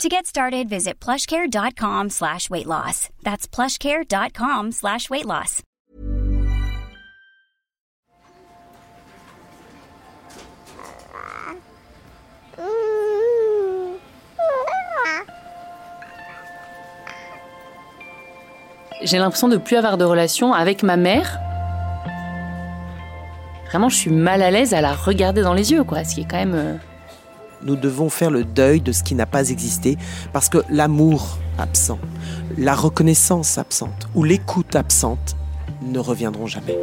To get started, visit plushcare.com slash weight loss. That's plushcare.com slash weight loss. J'ai l'impression de plus avoir de relation avec ma mère. Vraiment, je suis mal à l'aise à la regarder dans les yeux, quoi. Ce qui est quand même. Nous devons faire le deuil de ce qui n'a pas existé parce que l'amour absent, la reconnaissance absente ou l'écoute absente ne reviendront jamais.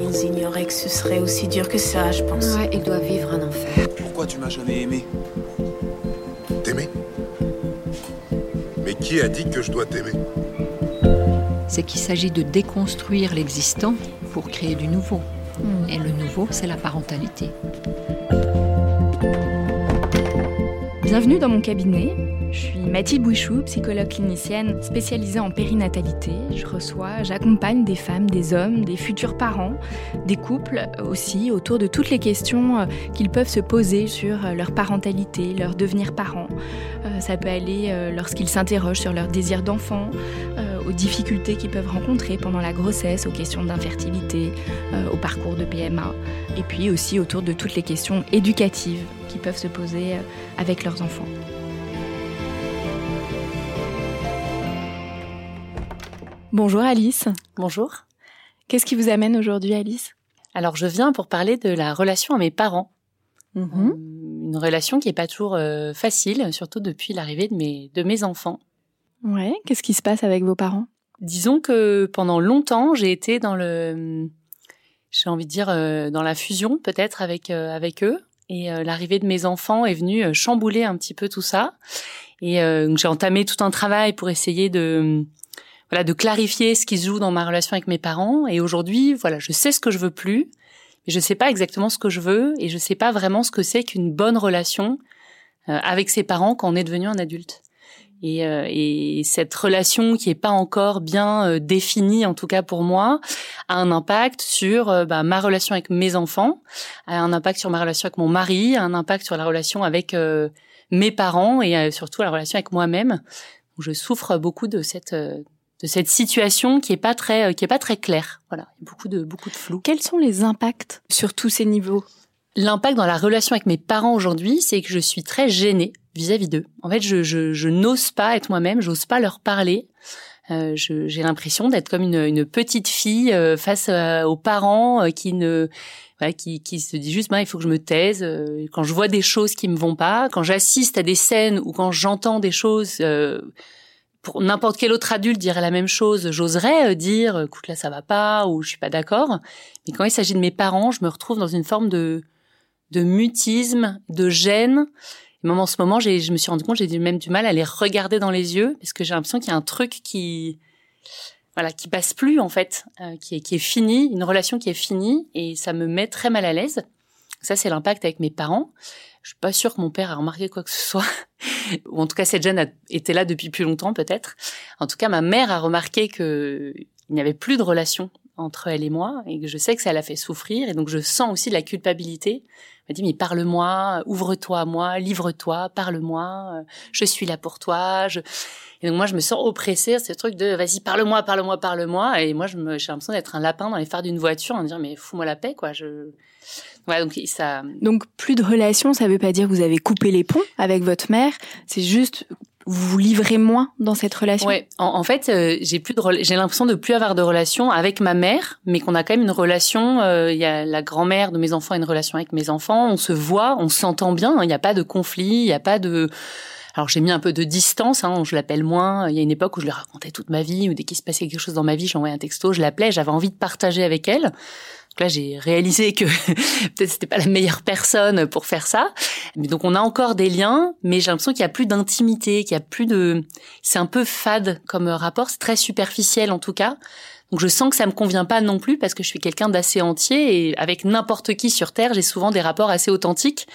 Ils ignoraient que ce serait aussi dur que ça, je pense. Ouais, il doit vivre un enfer. Pourquoi tu m'as jamais aimé? T'aimer? Mais qui a dit que je dois t'aimer? C'est qu'il s'agit de déconstruire l'existant pour créer du nouveau. Et le nouveau, c'est la parentalité. Bienvenue dans mon cabinet. Je suis Mathilde Bouichou, psychologue clinicienne spécialisée en périnatalité. Je reçois, j'accompagne des femmes, des hommes, des futurs parents, des couples aussi, autour de toutes les questions euh, qu'ils peuvent se poser sur euh, leur parentalité, leur devenir parent. Euh, Ça peut aller lorsqu'ils s'interrogent sur leur désir d'enfant, aux difficultés qu'ils peuvent rencontrer pendant la grossesse, aux questions d'infertilité, euh, au parcours de PMA, et puis aussi autour de toutes les questions éducatives qui peuvent se poser euh, avec leurs enfants. Bonjour Alice. Bonjour. Qu'est-ce qui vous amène aujourd'hui Alice? Alors, je viens pour parler de la relation à mes parents. Euh, Une relation qui est pas toujours facile, surtout depuis l'arrivée de mes, de mes enfants. Ouais, qu'est-ce qui se passe avec vos parents? Disons que pendant longtemps, j'ai été dans le, j'ai envie de dire, euh, dans la fusion peut-être avec euh, avec eux. Et euh, l'arrivée de mes enfants est venue chambouler un petit peu tout ça. Et j'ai entamé tout un travail pour essayer de voilà de clarifier ce qui se joue dans ma relation avec mes parents. Et aujourd'hui, voilà, je sais ce que je veux plus, mais je sais pas exactement ce que je veux, et je sais pas vraiment ce que c'est qu'une bonne relation avec ses parents quand on est devenu un adulte. Et, euh, et cette relation qui est pas encore bien euh, définie, en tout cas pour moi, a un impact sur euh, bah, ma relation avec mes enfants, a un impact sur ma relation avec mon mari, a un impact sur la relation avec mes parents et surtout la relation avec moi-même. Je souffre beaucoup de cette situation qui est pas très claire. Voilà, beaucoup de beaucoup de flou. Quels sont les impacts sur tous ces niveaux? L'impact dans la relation avec mes parents aujourd'hui, c'est que je suis très gênée vis-à-vis d'eux. En fait, je, je, je n'ose pas être moi-même, j'ose pas leur parler. Euh, je- j'ai l'impression d'être comme une, une petite fille euh, face euh, aux parents euh, qui ne voilà, qui, qui se dit juste bah, il faut que je me taise euh, quand je vois des choses qui me vont pas quand j'assiste à des scènes ou quand j'entends des choses euh, pour n'importe quel autre adulte dirait la même chose j'oserais dire écoute là ça va pas ou je suis pas d'accord mais quand il s'agit de mes parents je me retrouve dans une forme de de mutisme de gêne. Et même en ce moment je me suis rendu compte j'ai même du mal à les regarder dans les yeux parce que j'ai l'impression qu'il y a un truc qui voilà qui passe plus en fait euh, qui est fini une relation qui est finie et ça me met très mal à l'aise. Ça c'est l'impact avec mes parents. Je suis pas sûre que mon père a remarqué quoi que ce soit. Ou en tout cas cette gêne a été là depuis plus longtemps peut-être. En tout cas ma mère a remarqué que il n'y avait plus de relation entre elle et moi et que je sais que ça l'a fait souffrir et donc je sens aussi de la culpabilité m'a dit mais parle-moi ouvre-toi à moi livre-toi parle-moi euh, je suis là pour toi je et donc moi, je me sens oppressée, ce truc de vas-y, parle-moi, parle-moi, parle-moi. Et moi, je me, j'ai l'impression d'être un lapin dans les phares d'une voiture, en me dire mais fous-moi la paix, quoi. Je, voilà, donc ça. Donc plus de relations, ça veut pas dire que vous avez coupé les ponts avec votre mère, c'est juste vous vous livrez moins dans cette relation? Ouais, en, en fait, euh, j'ai plus de, j'ai l'impression de plus avoir de relation avec ma mère, mais qu'on a quand même une relation. euh, Il y a la grand-mère de mes enfants a une relation avec mes enfants. On se voit, on s'entend bien. hein, Il n'y a pas de conflit, il n'y a pas de Alors j'ai mis un peu de distance, hein, je l'appelle moins. Il y a une époque où je lui racontais toute ma vie, ou dès qu'il se passait quelque chose dans ma vie, j'envoyais un texto, je l'appelais, j'avais envie de partager avec elle. Donc là, j'ai réalisé que peut-être c'était pas la meilleure personne pour faire ça. Mais donc on a encore des liens, mais j'ai l'impression qu'il y a plus d'intimité, qu'il y a plus de, c'est un peu fade comme rapport, c'est très superficiel en tout cas. Donc je sens que ça me convient pas non plus parce que je suis quelqu'un d'assez entier et avec n'importe qui sur terre, j'ai souvent des rapports assez authentiques.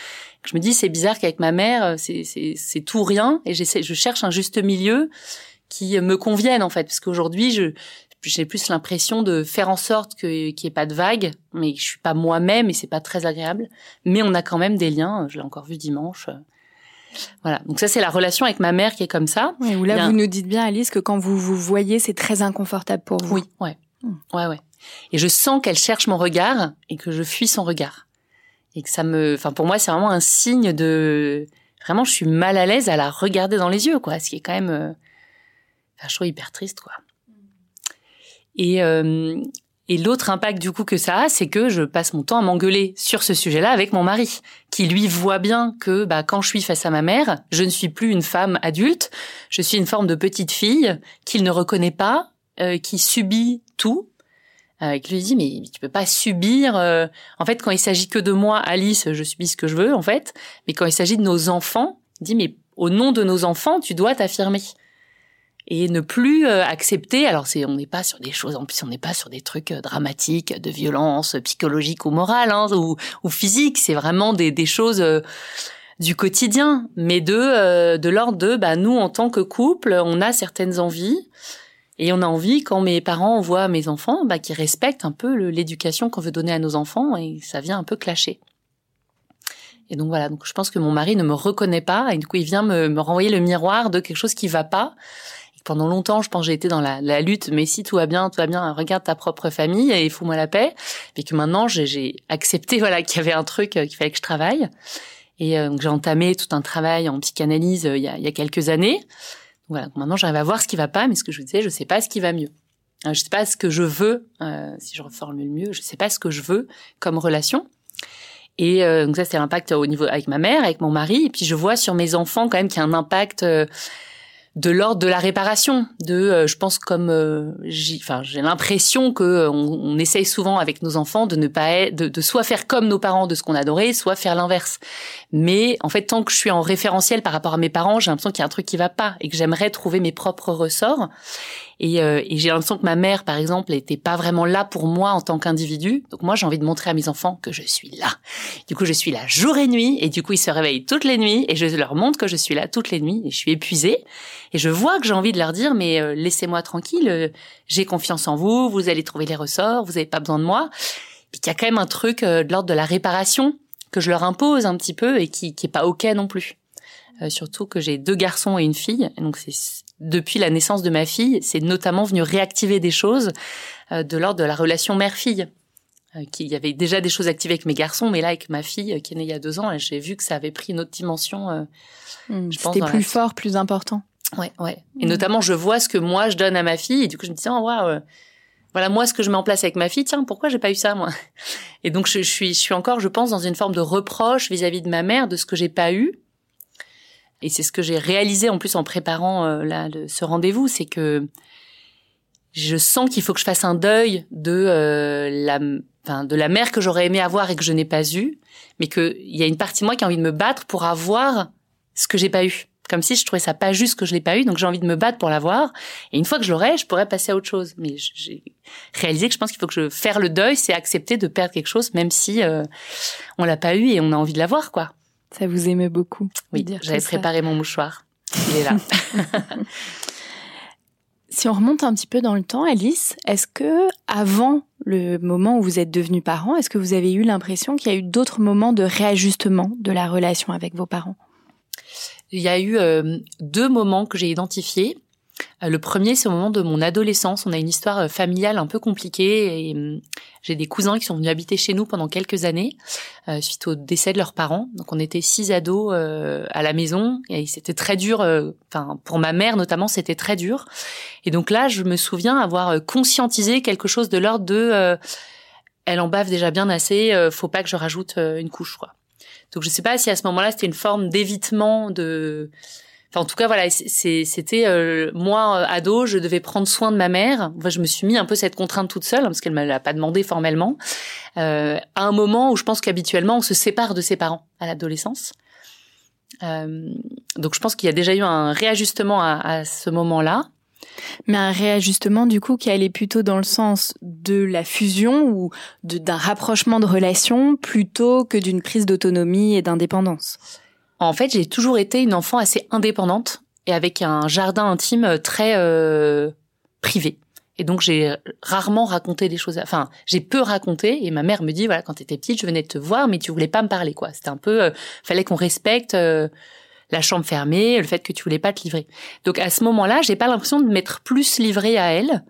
Je me dis c'est bizarre qu'avec ma mère, c'est tout rien et je cherche un juste milieu qui me convienne en fait parce qu'aujourd'hui je j'ai plus l'impression de faire en sorte qu'il n'y ait pas de vagues, mais je suis pas moi-même et c'est pas très agréable. Mais on a quand même des liens. Je l'ai encore vu dimanche. Voilà. Donc ça, c'est la relation avec ma mère qui est comme ça. Oui, où là, vous nous dites bien, Alice, que quand vous vous voyez, c'est très inconfortable pour vous. Oui, ouais. Hmm. Ouais, ouais. Et je sens qu'elle cherche mon regard et que je fuis son regard. Et que ça me, enfin, pour moi, c'est vraiment un signe de, vraiment, je suis mal à l'aise à la regarder dans les yeux, quoi. Ce qui est quand même, euh... enfin, je trouve hyper triste, quoi. Et, euh, et l'autre impact du coup que ça a, c'est que je passe mon temps à m'engueuler sur ce sujet-là avec mon mari, qui lui voit bien que bah, quand je suis face à ma mère, je ne suis plus une femme adulte, je suis une forme de petite fille qu'il ne reconnaît pas, euh, qui subit tout. Euh, qui lui dit mais tu peux pas subir. Euh, en fait, quand il s'agit que de moi, Alice, je subis ce que je veux en fait. Mais quand il s'agit de nos enfants, il dit mais au nom de nos enfants, tu dois t'affirmer et ne plus euh, accepter. Alors c'est, on n'est pas sur des choses, en plus on n'est pas sur des trucs euh, dramatiques, de violence psychologique ou morale hein, ou, ou physique. C'est vraiment des, des choses euh, du quotidien, mais de de l'ordre de, bah nous en tant que couple, on a certaines envies. Et on a envie, quand mes parents voient mes enfants, bah, qu'ils respectent un peu l'éducation qu'on veut donner à nos enfants, et ça vient un peu clasher. Et donc voilà, donc je pense que mon mari ne me reconnaît pas, et du coup il vient me, me renvoyer le miroir de quelque chose qui va pas, pendant longtemps, je pense j'ai été dans la, lutte, mais si tout va bien, tout va bien, regarde ta propre famille et fous-moi la paix. Et que maintenant, j'ai accepté voilà qu'il y avait un truc euh, qu'il fallait que je travaille. Et euh, donc j'ai entamé tout un travail en psychanalyse euh, il, y a, il y a quelques années. Voilà, donc maintenant j'arrive à voir ce qui va pas, mais ce que je vous disais, je sais pas ce qui va mieux. je sais pas ce que je veux, si je reformule mieux, je sais pas ce que je veux comme relation. Et donc ça, c'est l'impact au niveau avec ma mère, avec mon mari. Et puis je vois sur mes enfants quand même qu'il y a un impact de l'ordre de la réparation de euh, je pense comme euh, j'ai l'impression que euh, on, on, essaye souvent avec nos enfants de ne pas être, de, de soit faire comme nos parents de ce qu'on adorait soit faire l'inverse mais en fait tant que je suis en référentiel par rapport à mes parents j'ai l'impression qu'il y a un truc qui va pas et que j'aimerais trouver mes propres ressorts et, euh, et j'ai l'impression que ma mère, par exemple, n'était pas vraiment là pour moi en tant qu'individu. Donc moi, j'ai envie de montrer à mes enfants que je suis là. Du coup, je suis là jour et nuit. Et du coup, ils se réveillent toutes les nuits. Et je leur montre que je suis là toutes les nuits. Et je suis épuisée. Et je vois que j'ai envie de leur dire, mais euh, laissez-moi tranquille. Euh, j'ai confiance en vous. Vous allez trouver les ressorts. Vous n'avez pas besoin de moi. Puis qu'il y a quand même un truc de l'ordre de la réparation que je leur impose un petit peu et qui, qui est pas ok non plus. surtout que j'ai deux garçons et une fille. donc c'est depuis la naissance de ma fille, c'est notamment venu réactiver des choses euh, de l'ordre de la relation mère-fille. Euh, qu'il y avait déjà des choses activées avec mes garçons, mais là avec ma fille euh, qui est née il y a deux ans, j'ai vu que ça avait pris une autre dimension. Mmh, C'était plus fort, plus important. Ouais, ouais. Et mmh. notamment, je vois ce que moi je donne à ma fille, et du coup je me dis oh waouh, voilà moi ce que je mets en place avec ma fille. Tiens, pourquoi j'ai pas eu ça moi? Et donc je, je, suis, je suis encore, je pense, dans une forme de reproche vis-à-vis -vis de ma mère de ce que j'ai pas eu et c'est ce que j'ai réalisé en plus en préparant euh, là, ce rendez-vous, c'est que je sens qu'il faut que je fasse un deuil de euh, la, enfin, de la mère que j'aurais aimé avoir et que je n'ai pas eu, mais qu'il y a une partie de moi qui a envie de me battre pour avoir ce que j'ai pas eu. Comme si je trouvais ça pas juste que je l'ai pas eu, donc j'ai envie de me battre pour l'avoir. Et une fois que je l'aurai, je pourrais passer à autre chose. Mais j'ai réalisé que je pense qu'il faut que je faire le deuil, c'est accepter de perdre quelque chose, même si euh, on l'a pas eu et on a envie de l'avoir, quoi. Ça vous aimait beaucoup. Oui, j'avais préparé mon mouchoir. Il est là. si on remonte un petit peu dans le temps, Alice, est-ce que avant le moment où vous êtes devenu parent, est-ce que vous avez eu l'impression qu'il y a eu d'autres moments de réajustement de la relation avec vos parents? Il y a eu euh, deux moments que j'ai identifiés. Euh, le premier, c'est au moment de mon adolescence. On a une histoire euh, familiale un peu compliquée et hum, j'ai des cousins qui sont venus habiter chez nous pendant quelques années euh, suite au décès de leurs parents. Donc on était six ados à la maison et c'était très dur. Enfin pour ma mère notamment, c'était très dur. Et donc là, je me souviens avoir conscientisé quelque chose de l'ordre de elle en bave déjà bien assez. faut pas que je rajoute une couche quoi. Donc je sais pas si à ce moment-là c'était une forme d'évitement de Enfin, en tout cas, voilà, c'était euh, moi ado, je devais prendre soin de ma mère. Enfin, je me suis mis un peu cette contrainte toute seule parce qu'elle me l'a pas demandé formellement. Euh, à un moment où je pense qu'habituellement on se sépare de ses parents à l'adolescence. Euh, donc, je pense qu'il y a déjà eu un réajustement à, à ce moment-là. Mais un réajustement du coup qui allait plutôt dans le sens de la fusion ou d'un rapprochement de relations plutôt que d'une prise d'autonomie et d'indépendance. En fait, j'ai toujours été une enfant assez indépendante et avec un jardin intime très euh, privé. Et donc j'ai rarement raconté des choses. Enfin, j'ai peu raconté. Et ma mère me dit voilà, quand t'étais petite, je venais te voir, mais tu voulais pas me parler, quoi. C'était un peu, euh, fallait qu'on respecte euh, la chambre fermée, le fait que tu voulais pas te livrer. Donc à ce moment-là, j'ai pas l'impression de m'être plus livrée à elle.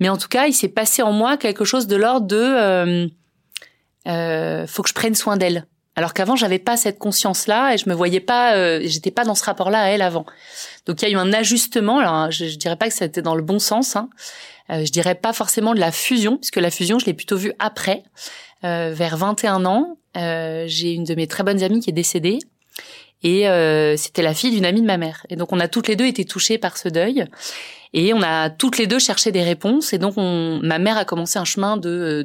Mais en tout cas, il s'est passé en moi quelque chose de l'ordre de euh, faut que je prenne soin d'elle. Alors qu'avant, j'avais pas cette conscience-là et je me voyais pas, euh, j'étais pas dans ce rapport-là à elle avant. Donc il y a eu un ajustement. Alors je, je dirais pas que c'était dans le bon sens. Hein. Euh, je dirais pas forcément de la fusion, puisque la fusion, je l'ai plutôt vue après, euh, vers 21 ans. Euh, j'ai une de mes très bonnes amies qui est décédée. Et euh, c'était la fille d'une amie de ma mère. Et donc on a toutes les deux été touchées par ce deuil. Et on a toutes les deux cherché des réponses. Et donc on, ma mère a commencé un chemin de euh,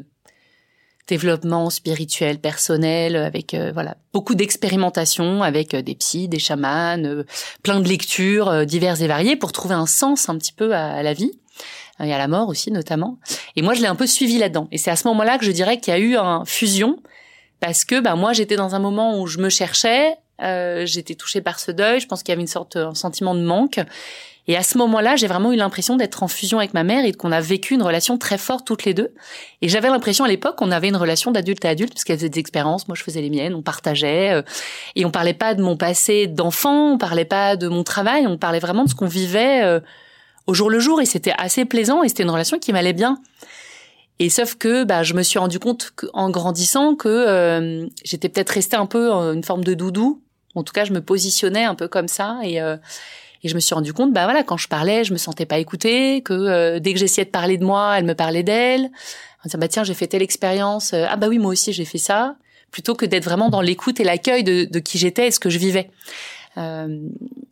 développement spirituel, personnel, avec euh, voilà beaucoup d'expérimentation, avec euh, des psys, des chamans, plein de lectures diverses et variées pour trouver un sens un petit peu à, la vie et à la mort aussi notamment. Et moi, je l'ai un peu suivi là-dedans. Et c'est à ce moment-là que je dirais qu'il y a eu un fusion parce que bah moi, j'étais dans un moment où je me cherchais, j'étais touchée par ce deuil. Je pense qu'il y avait une sorte un sentiment de manque. Et à ce moment-là, j'ai vraiment eu l'impression d'être en fusion avec ma mère et qu'on a vécu une relation très forte toutes les deux. Et j'avais l'impression à l'époque qu'on avait une relation d'adulte à adulte parce qu'elle faisait des expériences, moi je faisais les miennes, on partageait euh, et on parlait pas de mon passé d'enfant, on parlait pas de mon travail, on parlait vraiment de ce qu'on vivait euh, au jour le jour et c'était assez plaisant et c'était une relation qui m'allait bien. Et sauf que bah, je me suis rendu compte en grandissant que euh, j'étais peut-être restée un peu une forme de doudou. En tout cas, je me positionnais un peu comme ça et et je me suis rendu compte, bah voilà, quand je parlais, je me sentais pas écoutée, que euh, dès que j'essayais de parler de moi, elle me parlait d'elle. En disant, bah tiens, j'ai fait telle expérience. Euh, ah bah oui, moi aussi, j'ai fait ça. Plutôt que d'être vraiment dans l'écoute et l'accueil de, de, qui j'étais et ce que je vivais. Euh,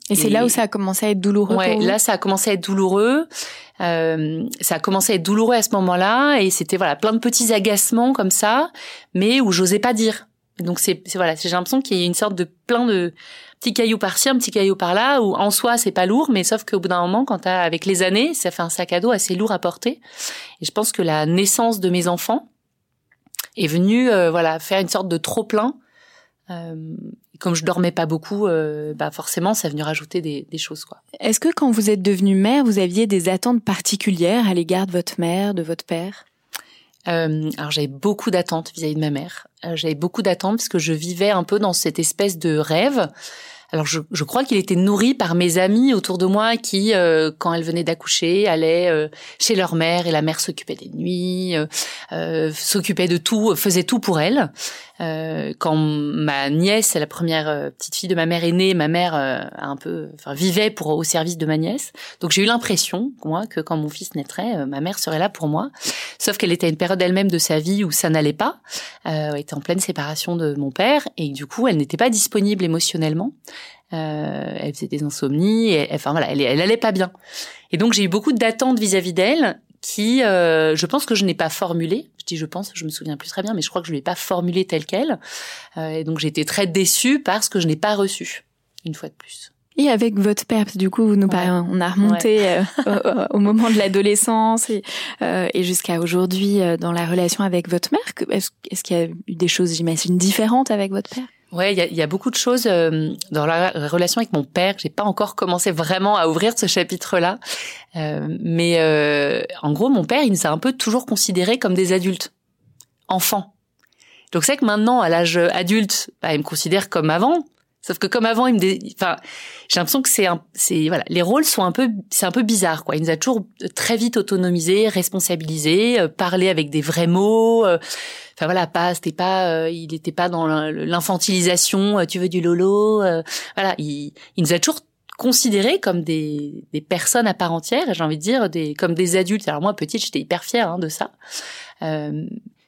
et, c'est là où ça a commencé à être douloureux. Ouais, là ça a commencé à être douloureux. Euh, ça a commencé à être douloureux à ce moment-là et c'était voilà plein de petits agacements comme ça, mais où j'osais pas dire. Donc c'est voilà, j'ai l'impression qu'il y a une sorte de plein de petit caillou par-ci, un petit caillou par-là, où en soi c'est pas lourd, mais sauf qu'au bout d'un moment, quand avec les années, ça fait un sac à dos assez lourd à porter. Et je pense que la naissance de mes enfants est venue, euh, voilà, faire une sorte de trop plein. Euh, comme je dormais pas beaucoup, euh, bah forcément, ça est venu rajouter des, des choses, quoi. Est-ce que quand vous êtes devenue mère, vous aviez des attentes particulières à l'égard de votre mère, de votre père? Euh, alors j'avais beaucoup d'attentes vis-à-vis de ma mère. Euh, j'avais beaucoup d'attentes parce que je vivais un peu dans cette espèce de rêve. Alors je, je crois qu'il était nourri par mes amis autour de moi qui, euh, quand elle venait d'accoucher, allaient euh, chez leur mère et la mère s'occupait des nuits, euh, s'occupait de tout, faisait tout pour elle. quand ma nièce, la première petite fille de ma mère est née, ma mère a un peu, enfin, vivait pour au service de ma nièce. Donc j'ai eu l'impression, moi, que quand mon fils naîtrait, ma mère serait là pour moi. Sauf qu'elle était à une période elle-même de sa vie où ça n'allait pas. elle était en pleine séparation de mon père et du coup, elle n'était pas disponible émotionnellement. Euh, elle faisait des insomnies, enfin voilà, elle, elle allait pas bien. Et donc j'ai eu beaucoup d'attentes vis-à-vis d'elle qui, euh, je pense que je n'ai pas formulé. Je dis je pense, je me souviens plus très bien, mais je crois que je ne l'ai pas formulé telle quelle. Euh, et donc j'ai été très déçue parce que je n'ai pas reçu, une fois de plus. Et avec votre père, du coup, vous nous on a remonté euh, au, moment de l'adolescence et, euh, et jusqu'à aujourd'hui euh, dans la relation avec votre mère. Est-ce, est-ce qu'il y a eu des choses, j'imagine, différentes avec votre père? Ouais, il y a, y a, beaucoup de choses euh, dans la relation avec mon père. J'ai pas encore commencé vraiment à ouvrir ce chapitre-là, euh, mais euh, en gros, mon père, il nous a un peu toujours considérés comme des adultes, enfants. Donc c'est que maintenant, à l'âge adulte, bah, il me considère comme avant. Sauf que comme avant, il me, enfin, j'ai l'impression que c'est un, c'est voilà, les rôles sont un peu, c'est un peu bizarre quoi. Il nous a toujours très vite autonomisé, responsabilisé, euh, parlé avec des vrais mots. Euh, enfin voilà, pas, c'était pas, euh, il n'était pas dans l'infantilisation. tu veux du lolo Voilà, il, il nous a toujours considérés comme des, des personnes à part entière. J'ai envie de dire des, comme des adultes. Alors moi petite, j'étais hyper fière hein, de ça.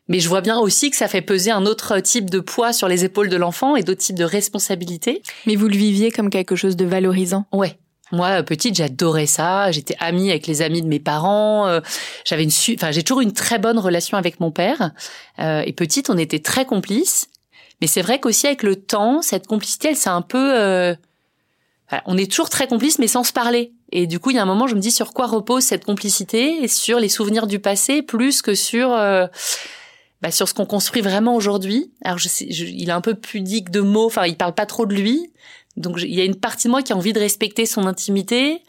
Mais je vois bien aussi que ça fait peser un autre type de poids sur les épaules de l'enfant et d'autres types de responsabilités. Mais vous le viviez comme quelque chose de valorisant. Ouais. Moi, petite, j'adorais ça. J'étais amie avec les amis de mes parents. Euh, j'avais une, enfin, j'ai toujours une très bonne relation avec mon père. Euh, et petite, on était très complices. Mais c'est vrai qu'aussi avec le temps, cette complicité, elle s'est un peu, euh, on est toujours très complices, mais sans se parler. Et du coup, il y a un moment, je me dis sur quoi repose cette complicité? Et sur les souvenirs du passé plus que sur euh, bah, sur ce qu'on construit vraiment aujourd'hui. Alors, je sais, il est un peu pudique de mots. Enfin, il parle pas trop de lui. Donc, il y a une partie de moi qui a envie de respecter son intimité.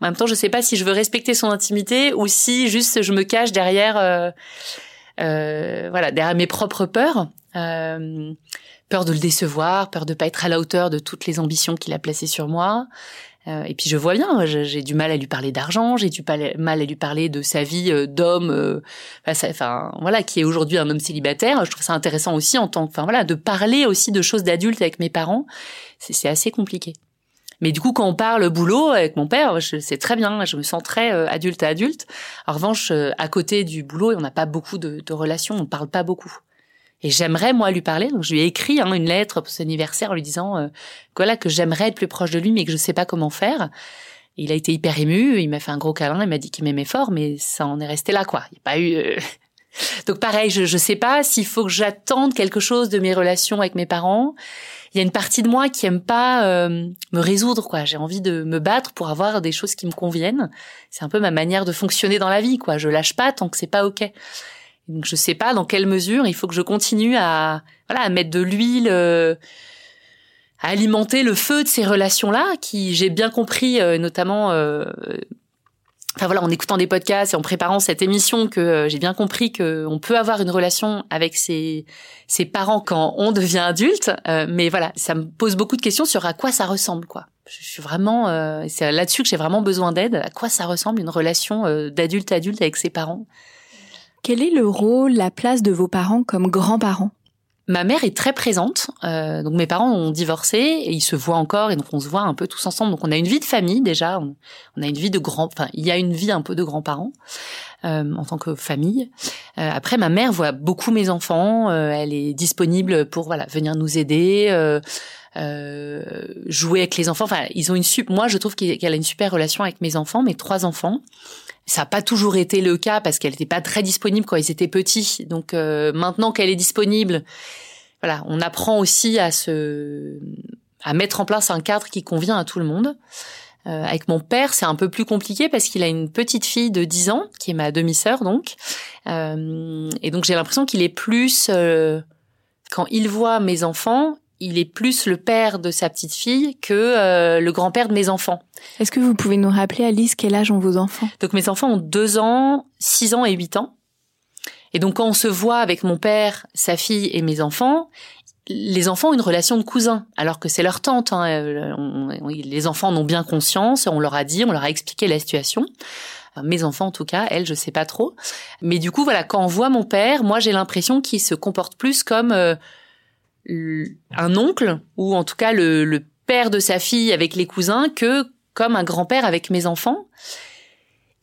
En même temps, je sais pas si je veux respecter son intimité ou si juste je me cache derrière, euh, euh, voilà, derrière mes propres peurs. Euh, peur de le décevoir, peur de pas être à la hauteur de toutes les ambitions qu'il a placées sur moi. Euh, et puis je vois bien, j'ai du mal à lui parler d'argent, j'ai du mal à lui parler de sa vie euh, d'homme, euh, enfin voilà, qui est aujourd'hui un homme célibataire. Je trouve ça intéressant aussi en tant que, enfin voilà, de parler aussi de choses d'adultes avec mes parents. C'est assez compliqué. Mais du coup, quand on parle boulot avec mon père, c'est très bien, je me sens très adulte à adulte. En revanche, à côté du boulot, on n'a pas beaucoup de, relations, on parle pas beaucoup. Et j'aimerais moi lui parler. Donc je lui ai écrit hein, une lettre pour son anniversaire en lui disant euh, voilà que j'aimerais être plus proche de lui, mais que je sais pas comment faire. il a été hyper ému. Il m'a fait un gros câlin. Il m'a dit qu'il m'aimait fort, mais ça en est resté là quoi. Il n'y a pas eu. Euh, donc pareil, je je sais pas s'il faut que j'attende quelque chose de mes relations avec mes parents. Il y a une partie de moi qui aime pas euh, me résoudre quoi. J'ai envie de me battre pour avoir des choses qui me conviennent. C'est un peu ma manière de fonctionner dans la vie quoi. Je lâche pas tant que c'est pas ok. Donc je sais pas dans quelle mesure il faut que je continue à voilà à mettre de l'huile euh, à alimenter le feu de ces relations-là qui j'ai bien compris euh, notamment euh, enfin voilà en écoutant des podcasts et en préparant cette émission que j'ai bien compris que on peut avoir une relation avec ses ses parents quand on devient adulte. Mais voilà ça me pose beaucoup de questions sur à quoi ça ressemble quoi. Je suis vraiment c'est là-dessus que j'ai vraiment besoin d'aide à quoi ça ressemble une relation d'adulte adulte avec ses parents quel est le rôle, la place de vos parents comme grands-parents? Ma mère est très présente. Euh, donc mes parents ont divorcé et ils se voient encore et donc on se voit un peu tous ensemble. Donc on a une vie de famille déjà. On, a une vie de grand. Enfin, il y a une vie un peu de grands-parents euh, en tant que famille. Euh, après, ma mère voit beaucoup mes enfants. Euh, elle est disponible pour voilà venir nous aider. Euh, euh, jouer avec les enfants. Enfin, ils ont une super. Moi, je trouve qu'elle a une super relation avec mes enfants, mes trois enfants. Ça n'a pas toujours été le cas parce qu'elle n'était pas très disponible quand ils étaient petits. Donc euh, maintenant qu'elle est disponible, voilà, on apprend aussi à se, à mettre en place un cadre qui convient à tout le monde. Euh, avec mon père, c'est un peu plus compliqué parce qu'il a une petite fille de 10 ans, qui est ma demi-sœur donc. Euh, et donc j'ai l'impression qu'il est plus... Euh, quand il voit mes enfants, il est plus le père de sa petite fille que euh, le grand-père de mes enfants. Est-ce que vous pouvez nous rappeler, Alice, quel âge ont vos enfants? Donc mes enfants ont deux ans, six ans et huit ans. Et donc quand on se voit avec mon père, sa fille et mes enfants, les enfants ont une relation de cousin, alors que c'est leur tante. Hein. Euh, les enfants en ont bien conscience, on leur a dit, on leur a expliqué la situation. Mes enfants, en tout cas, elles, je sais pas trop. Mais du coup, voilà, quand on voit mon père, moi, j'ai l'impression qu'il se comporte plus comme euh, un oncle ou en tout cas le, père de sa fille avec les cousins que comme un grand-père avec mes enfants.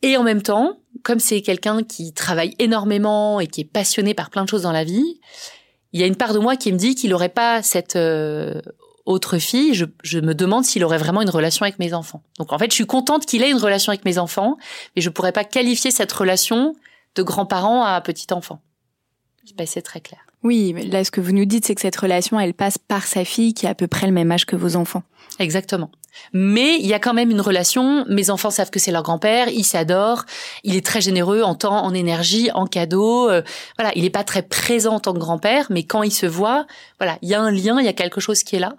Et en même temps, comme c'est quelqu'un qui travaille énormément et qui est passionné par plein de choses dans la vie, il y a une part de moi qui me dit qu'il n'aurait pas cette euh, autre fille. Je, je me demande s'il aurait vraiment une relation avec mes enfants. Donc en fait, je suis contente qu'il ait une relation avec mes enfants, mais je pourrais pas qualifier cette relation de grand-parent à petit enfant. Je sais pas c'est très clair. Oui, là, ce que vous nous dites, c'est que cette relation, elle passe par sa fille qui a à peu près le même âge que vos enfants. Exactement. Mais il y a quand même une relation. Mes enfants savent que c'est leur grand-père, ils s'adorent. Il est très généreux en temps, en énergie, en cadeaux. Euh, voilà, il n'est pas très présent en tant que grand-père, mais quand il se voit, voilà, il y a un lien, il y a quelque chose qui est là.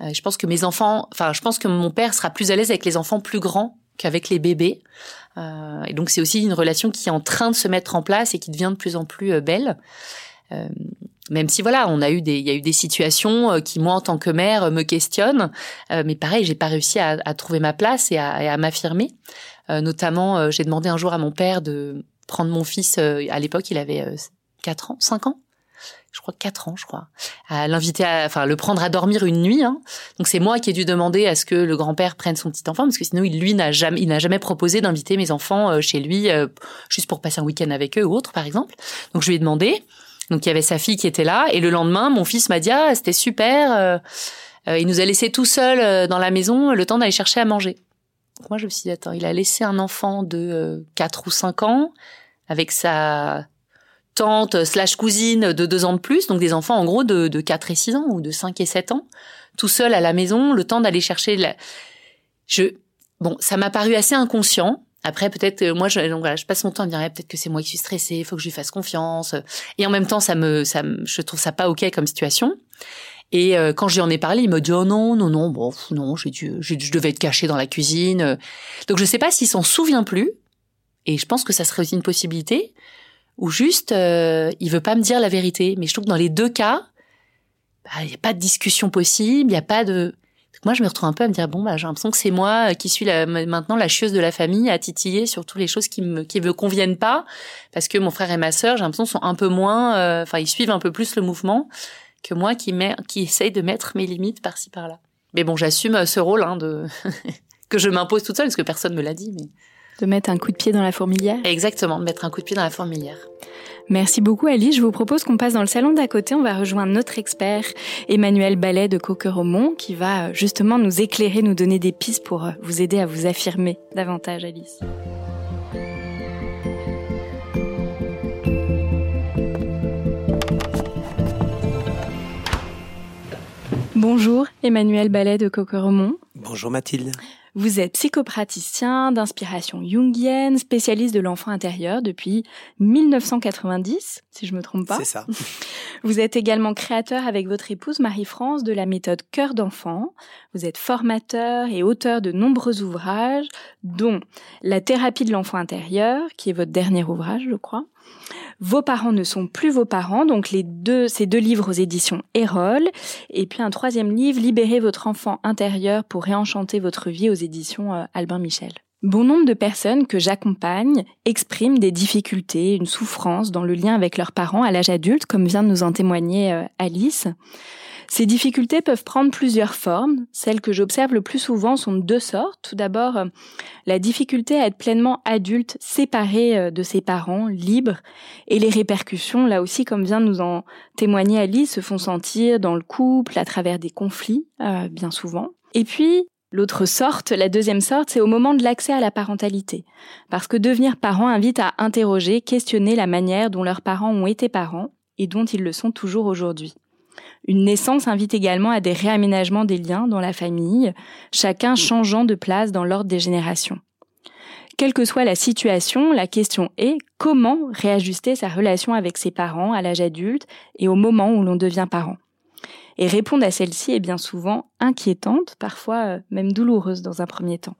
Euh, je pense que mes enfants, enfin, je pense que mon père sera plus à l'aise avec les enfants plus grands qu'avec les bébés. Euh, et donc c'est aussi une relation qui est en train de se mettre en place et qui devient de plus en plus belle. Euh, même si voilà, on a eu des, il y a eu des situations euh, qui moi en tant que mère me questionnent, euh, mais pareil, j'ai pas réussi à, à, trouver ma place et à, à m'affirmer. notamment, j'ai demandé un jour à mon père de prendre mon fils. à l'époque, il avait 4 ans, 5 ans je crois quatre ans, je crois, à l'inviter à, enfin, le prendre à dormir une nuit. Hein. Donc c'est moi qui ai dû demander à ce que le grand-père prenne son petit enfant, parce que sinon, il, lui, n'a jamais, il n'a jamais proposé d'inviter mes enfants chez lui, juste pour passer un week-end avec eux ou autre, par exemple. Donc je lui ai demandé. Donc il y avait sa fille qui était là et le lendemain, mon fils m'a dit ah c'était super. euh, euh, il nous a laissé tout seul euh, dans la maison le temps d'aller chercher à manger. Moi je me suis dit attends, il a laissé un enfant de euh, 4 ou 5 ans avec sa tante slash cousine de 2 ans de plus, donc des enfants en gros de, de 4 et 6 ans ou de 5 et 7 ans, tout seul à la maison, le temps d'aller chercher la... Je bon, ça m'a paru assez inconscient. Après, peut-être, euh, moi, je, donc voilà, je passe mon temps à me dire, peut-être que c'est moi qui suis stressée, il faut que je lui fasse confiance. Et en même temps, ça me, ça me, je trouve ça pas ok comme situation. Et euh, quand je lui en ai parlé, il m'a dit, oh non, non, non, bon, non, j'ai dû, je devais être cachée dans la cuisine. Donc, je sais pas s'il s'en souvient plus. Et je pense que ça serait aussi une possibilité. Ou juste, euh, il veut pas me dire la vérité. Mais je trouve que dans les deux cas, bah, il n'y a pas de discussion possible, il n'y a pas de... Donc moi, je me retrouve un peu à me dire, bon, bah, j'ai l'impression que c'est moi euh, qui suis la, maintenant la chieuse de la famille à titiller sur toutes les choses qui me, qui me conviennent pas. Parce que mon frère et ma sœur, j'ai l'impression, sont un peu moins, euh, enfin, ils suivent un peu plus le mouvement que moi qui, met, qui essaye de mettre mes limites par-ci, par-là. Mais bon, j'assume euh, ce rôle, hein, de, que je m'impose toute seule, parce que personne me l'a dit, mais De mettre un coup de pied dans la fourmilière? exactement, de mettre un coup de pied dans la fourmilière. Merci beaucoup Alice. Je vous propose qu'on passe dans le salon d'à côté. On va rejoindre notre expert Emmanuel Ballet de Coqueromont qui va euh, justement nous éclairer, nous donner des pistes pour euh, vous aider à vous affirmer davantage Alice. Bonjour Emmanuel Ballet de Coqueromont. Bonjour Mathilde. Vous êtes psychopraticien d'inspiration jungienne, spécialiste de l'enfant intérieur depuis 1990, si je me trompe pas. C'est ça. Vous êtes également créateur avec votre épouse Marie-France de la méthode Cœur d'enfant. Vous êtes formateur et auteur de nombreux ouvrages, dont La thérapie de l'enfant intérieur, qui est votre dernier ouvrage, je crois. Vos parents ne sont plus vos parents, donc les deux, ces deux livres aux éditions Erol, et puis un troisième livre, Libérez votre enfant intérieur pour réenchanter votre vie aux éditions euh, Albin Michel. Bon nombre de personnes que j'accompagne expriment des difficultés, une souffrance dans le lien avec leurs parents à l'âge adulte, comme vient de nous en témoigner euh, Alice. Ces difficultés peuvent prendre plusieurs formes. Celles que j'observe le plus souvent sont de deux sortes. Tout d'abord, euh, la difficulté à être pleinement adulte, séparé euh, de ses parents, libre, et les répercussions, là aussi, comme vient de nous en témoigner Alice, se font sentir dans le couple, à travers des conflits, euh, bien souvent. Et puis, L'autre sorte, la deuxième sorte, c'est au moment de l'accès à la parentalité. Parce que devenir parent invite à interroger, questionner la manière dont leurs parents ont été parents et dont ils le sont toujours aujourd'hui. Une naissance invite également à des réaménagements des liens dans la famille, chacun changeant de place dans l'ordre des générations. Quelle que soit la situation, la question est comment réajuster sa relation avec ses parents à l'âge adulte et au moment où l'on devient parent. Et répondre à celle-ci est bien souvent inquiétante, parfois euh, même douloureuse dans un premier temps.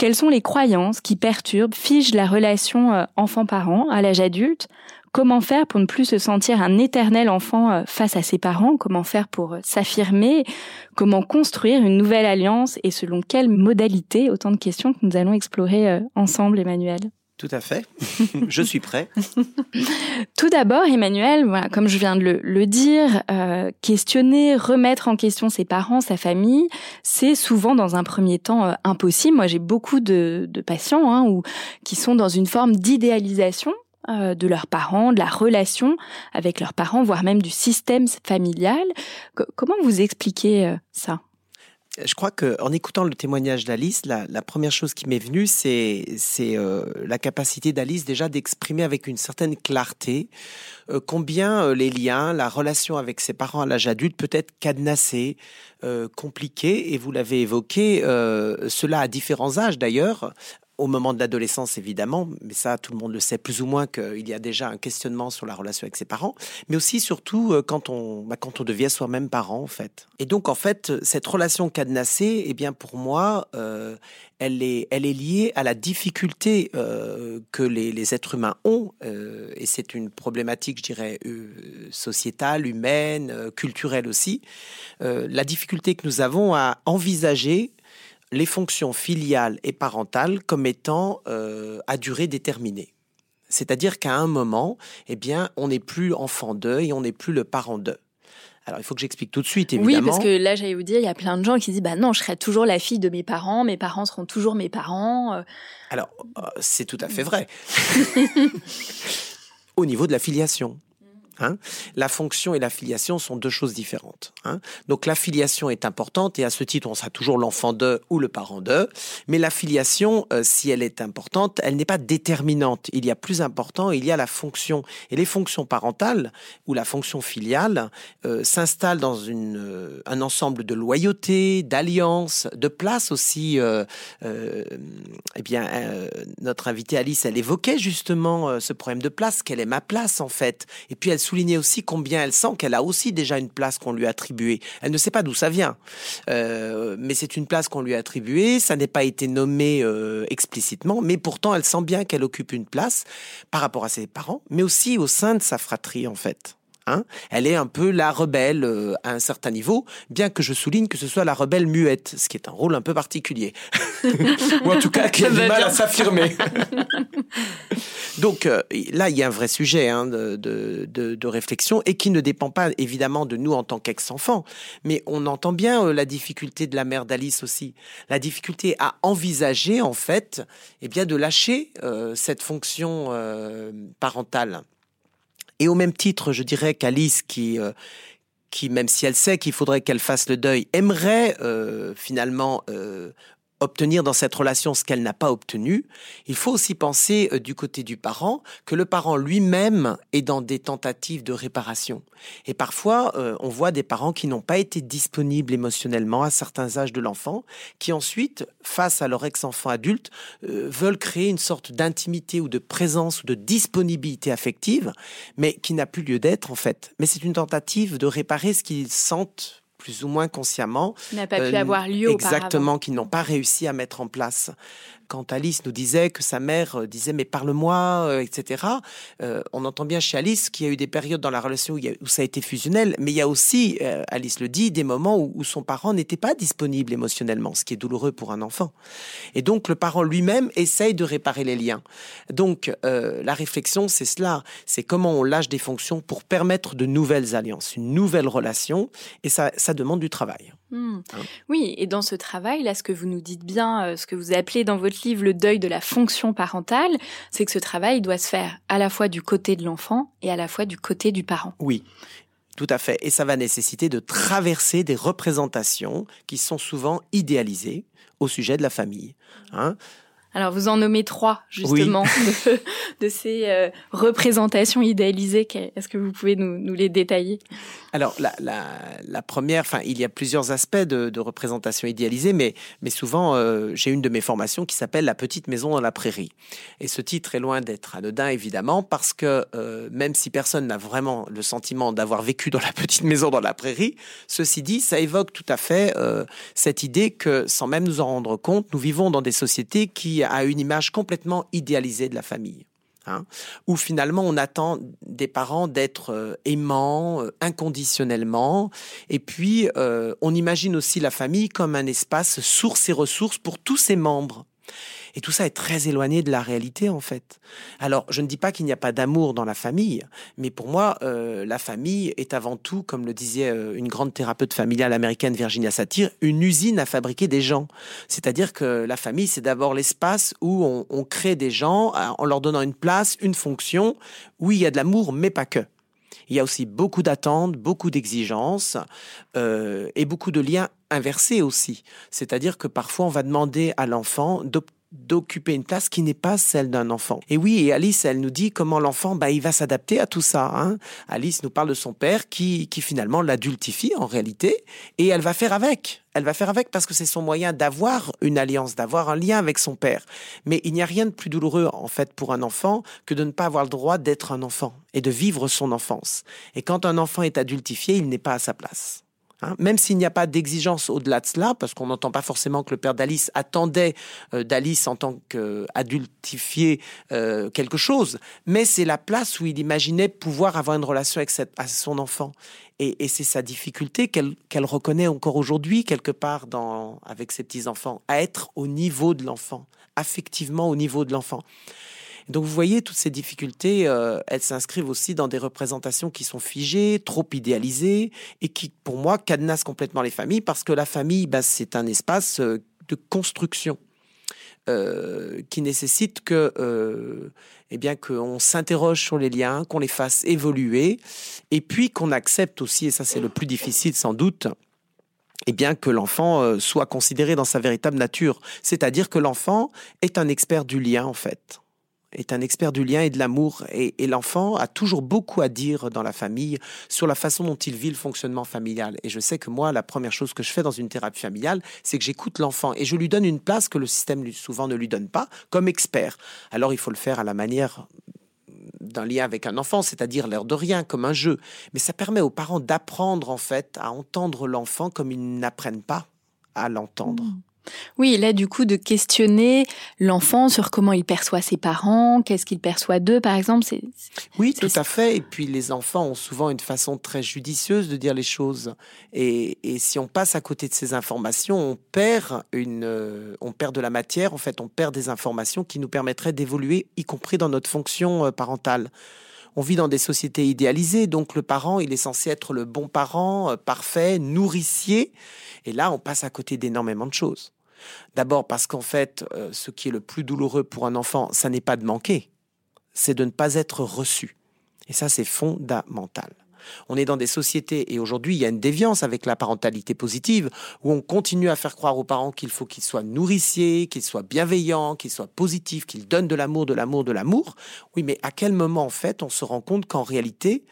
Quelles sont les croyances qui perturbent, figent la relation euh, enfant-parent à l'âge adulte? Comment faire pour ne plus se sentir un éternel enfant euh, face à ses parents? Comment faire pour euh, s'affirmer? Comment construire une nouvelle alliance? Et selon quelles modalités? Autant de questions que nous allons explorer ensemble, Emmanuel. Tout à fait. Je suis prêt. Tout d'abord, Emmanuel, comme je viens de le, dire, euh, questionner, remettre en question ses parents, sa famille, c'est souvent dans un premier temps euh, impossible. Moi, j'ai beaucoup de, patients hein, qui sont dans une forme d'idéalisation euh, de leurs parents, de la relation avec leurs parents, voire même du système familial. Co- comment vous expliquez ça? Je crois que en écoutant le témoignage d'Alice, la, première chose qui m'est venue, c'est euh, la capacité d'Alice déjà d'exprimer avec une certaine clarté euh, combien euh, les liens, la relation avec ses parents à l'âge adulte peut être cadenassée, compliquée, et vous l'avez évoqué, cela à différents âges d'ailleurs. Au moment de l'adolescence, évidemment, mais ça, tout le monde le sait plus ou moins qu'il y a déjà un questionnement sur la relation avec ses parents, mais aussi, surtout, euh, quand on, bah, quand on devient soi-même parent, en fait. Et donc, en fait, cette relation cadenassée, eh bien, pour moi, euh, elle, est, elle est liée à la difficulté euh, que les, êtres humains ont, et c'est une problématique, je dirais, sociétale, humaine, culturelle aussi, la difficulté que nous avons à envisager les fonctions filiales et parentales comme étant euh, à durée déterminée. C'est-à-dire qu'à un moment, eh bien, on n'est plus enfant d'eux et on n'est plus le parent d'eux. Alors, il faut que j'explique tout de suite, évidemment. Oui, parce que là, j'allais vous dire, il y a plein de gens qui disent, bah non, je serai toujours la fille de mes parents, mes parents seront toujours mes parents. euh, Alors, euh, c'est tout à fait vrai. Au niveau de la filiation. Hein. la fonction et l'affiliation sont deux choses différentes. Hein. Donc l'affiliation est importante et à ce titre, on sera toujours l'enfant de ou le parent de. Mais l'affiliation, euh, si elle est importante, elle n'est pas déterminante. Il y a plus important, il y a la fonction. Et les fonctions parentales ou la fonction filiale euh, s'installent dans euh, un ensemble de loyauté, d'alliance, de place aussi. eh bien, notre invitée Alice, elle évoquait justement ce problème de place. Quelle est ma place en fait Et puis elle souligner aussi combien elle sent qu'elle a aussi déjà une place qu'on lui a attribuée. Elle ne sait pas d'où ça vient, euh, mais c'est une place qu'on lui a attribuée. Ça n'est pas été nommé euh, explicitement, mais pourtant elle sent bien qu'elle occupe une place par rapport à ses parents, mais aussi au sein de sa fratrie en fait. Hein. Elle est un peu la rebelle euh, à un certain niveau, bien que je souligne que ce soit la rebelle muette, ce qui est un rôle un peu particulier. Ou en tout cas qui a du mal à s'affirmer. Donc euh, là, il y a un vrai sujet hein, de, de, réflexion et qui ne dépend pas évidemment de nous en tant qu'ex-enfants, mais on entend bien euh, la difficulté de la mère d'Alice aussi, la difficulté à envisager en fait, eh bien, de lâcher cette fonction parentale. Et au même titre, je dirais qu'Alice, qui, euh, qui, même si elle sait qu'il faudrait qu'elle fasse le deuil, aimerait euh, finalement euh, obtenir dans cette relation ce qu'elle n'a pas obtenu, il faut aussi penser euh, du côté du parent que le parent lui-même est dans des tentatives de réparation. Et parfois, euh, on voit des parents qui n'ont pas été disponibles émotionnellement à certains âges de l'enfant, qui ensuite, face à leur ex-enfant adulte, euh, veulent créer une sorte d'intimité ou de présence ou de disponibilité affective, mais qui n'a plus lieu d'être en fait. Mais c'est une tentative de réparer ce qu'ils sentent plus ou moins consciemment. N'a pas pu euh, avoir lieu Exactement, qu'ils n'ont pas réussi à mettre en place quand Alice nous disait que sa mère euh, disait mais parle-moi, euh, etc. Euh, on entend bien chez Alice qu'il y a eu des périodes dans la relation où, ça a été fusionnel, mais il y a aussi, Alice le dit, des moments où, son parent n'était pas disponible émotionnellement, ce qui est douloureux pour un enfant. Et donc le parent lui-même essaye de réparer les liens. Donc la réflexion, c'est cela, c'est comment on lâche des fonctions pour permettre de nouvelles alliances, une nouvelle relation, et ça, ça demande du travail. Hmm. Hein oui, et dans ce travail, là, ce que vous nous dites bien, ce que vous appelez dans votre le deuil de la fonction parentale, c'est que ce travail doit se faire à la fois du côté de l'enfant et à la fois du côté du parent. Oui. Tout à fait. Et ça va nécessiter de traverser des représentations qui sont souvent idéalisées au sujet de la famille. Hein alors vous en nommez trois justement de, ces euh, représentations idéalisées. Est-ce que vous pouvez nous, les détailler? Alors la, première, enfin il y a plusieurs aspects de, représentation idéalisée, mais, mais souvent euh, j'ai une de mes formations qui s'appelle La petite maison dans la prairie. Et ce titre est loin d'être anodin évidemment parce que euh, même si personne n'a vraiment le sentiment d'avoir vécu dans la petite maison dans la prairie, ceci dit, ça évoque tout à fait cette idée que sans même nous en rendre compte, nous vivons dans des sociétés qui à une image complètement idéalisée de la famille. Hein, où finalement on attend des parents d'être euh, aimants euh, inconditionnellement, et puis euh, on imagine aussi la famille comme un espace source et ressources pour tous ses membres. Et tout ça est très éloigné de la réalité, en fait. Alors, je ne dis pas qu'il n'y a pas d'amour dans la famille, mais pour moi, euh, la famille est avant tout, comme le disait euh, une grande thérapeute familiale américaine, Virginia Satir, une usine à fabriquer des gens. C'est-à-dire que la famille, c'est d'abord l'espace où on, crée des gens en leur donnant une place, une fonction. Oui, il y a de l'amour, mais pas que. Il y a aussi beaucoup d'attentes, beaucoup d'exigences euh, et beaucoup de liens inversés aussi. C'est-à-dire que parfois on va demander à l'enfant d'occuper une place qui n'est pas celle d'un enfant. Et oui, et Alice, elle nous dit comment l'enfant, bah, il va s'adapter à tout ça. Hein. Alice nous parle de son père qui, qui finalement l'adultifie en réalité, et elle va faire avec. Elle va faire avec parce que c'est son moyen d'avoir une alliance, d'avoir un lien avec son père. Mais il n'y a rien de plus douloureux, en fait, pour un enfant que de ne pas avoir le droit d'être un enfant et de vivre son enfance. Et quand un enfant est adultifié, il n'est pas à sa place. Hein, même s'il n'y a pas d'exigence au-delà de cela, parce qu'on n'entend pas forcément que le père d'Alice attendait euh, d'Alice en tant qu'adultifié euh, quelque chose, mais c'est la place où il imaginait pouvoir avoir une relation avec son enfant. Et, c'est sa difficulté qu'elle reconnaît encore aujourd'hui, quelque part dans, avec ses petits-enfants, à être au niveau de l'enfant, affectivement au niveau de l'enfant. Donc vous voyez, toutes ces difficultés, euh, elles s'inscrivent aussi dans des représentations qui sont figées, trop idéalisées, et qui, pour moi, cadenassent complètement les familles, parce que la famille, bah, c'est un espace euh, de construction. euh, qui nécessite que, euh, eh bien, qu'on s'interroge sur les liens, qu'on les fasse évoluer, et puis qu'on accepte aussi, et ça c'est le plus difficile sans doute, eh bien que l'enfant soit considéré dans sa véritable nature, c'est-à-dire que l'enfant est un expert du lien en fait est un expert du lien et de l'amour. Et, l'enfant a toujours beaucoup à dire dans la famille sur la façon dont il vit le fonctionnement familial. Et je sais que moi, la première chose que je fais dans une thérapie familiale, c'est que j'écoute l'enfant et je lui donne une place que le système souvent ne lui donne pas comme expert. Alors il faut le faire à la manière d'un lien avec un enfant, c'est-à-dire l'air de rien, comme un jeu. Mais ça permet aux parents d'apprendre en fait à entendre l'enfant comme ils n'apprennent pas à l'entendre. Mmh. Oui, là, du coup, de questionner l'enfant sur comment il perçoit ses parents, qu'est-ce qu'il perçoit d'eux, par exemple. C'est, oui, tout à fait. Et puis, les enfants ont souvent une façon très judicieuse de dire les choses. Et, si on passe à côté de ces informations, on perd une, euh, on perd de la matière. En fait, on perd des informations qui nous permettraient d'évoluer, y compris dans notre fonction euh, parentale. On vit dans des sociétés idéalisées, donc le parent, il est censé être le bon parent, euh, parfait, nourricier. Et là, on passe à côté d'énormément de choses. D'abord parce qu'en fait, euh, ce qui est le plus douloureux pour un enfant, ça n'est pas de manquer, c'est de ne pas être reçu. Et ça, c'est fondamental. On est dans des sociétés, et aujourd'hui, il y a une déviance avec la parentalité positive, où on continue à faire croire aux parents qu'il faut qu'ils soient nourriciers, qu'ils soient bienveillants, qu'ils soient positifs, qu'ils donnent de l'amour, de l'amour, de l'amour. Oui, mais à quel moment, en fait, on se rend compte qu'en réalité,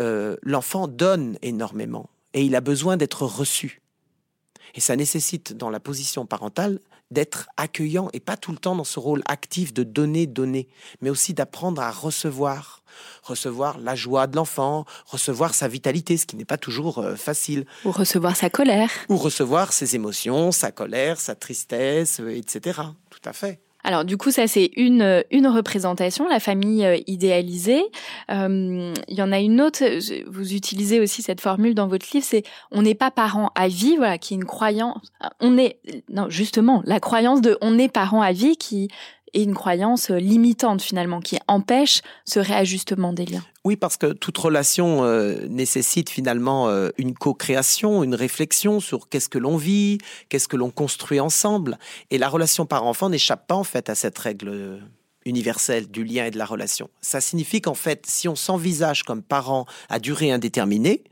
euh, l'enfant donne énormément, et il a besoin d'être reçu? Et ça nécessite, dans la position parentale, d'être accueillant et pas tout le temps dans ce rôle actif de donner, donner, mais aussi d'apprendre à recevoir. Recevoir la joie de l'enfant, recevoir sa vitalité, ce qui n'est pas toujours euh, facile. Ou recevoir sa colère. Ou recevoir ses émotions, sa colère, sa tristesse, euh, etc. Tout à fait. Alors du coup, ça c'est une, une représentation, la famille euh, idéalisée. Euh, il y en a une autre, vous utilisez aussi cette formule dans votre livre, c'est on n'est pas parent à vie, voilà, qui est une croyance. On est, non, justement, la croyance de on est parent à vie qui et une croyance euh, limitante finalement qui empêche ce réajustement des liens. Oui, parce que toute relation euh, nécessite finalement euh, une co-création, une réflexion sur qu'est-ce que l'on vit, qu'est-ce que l'on construit ensemble. Et la relation par enfant n'échappe pas en fait à cette règle universelle du lien et de la relation. Ça signifie qu'en fait, si on s'envisage comme parent à durée indéterminée,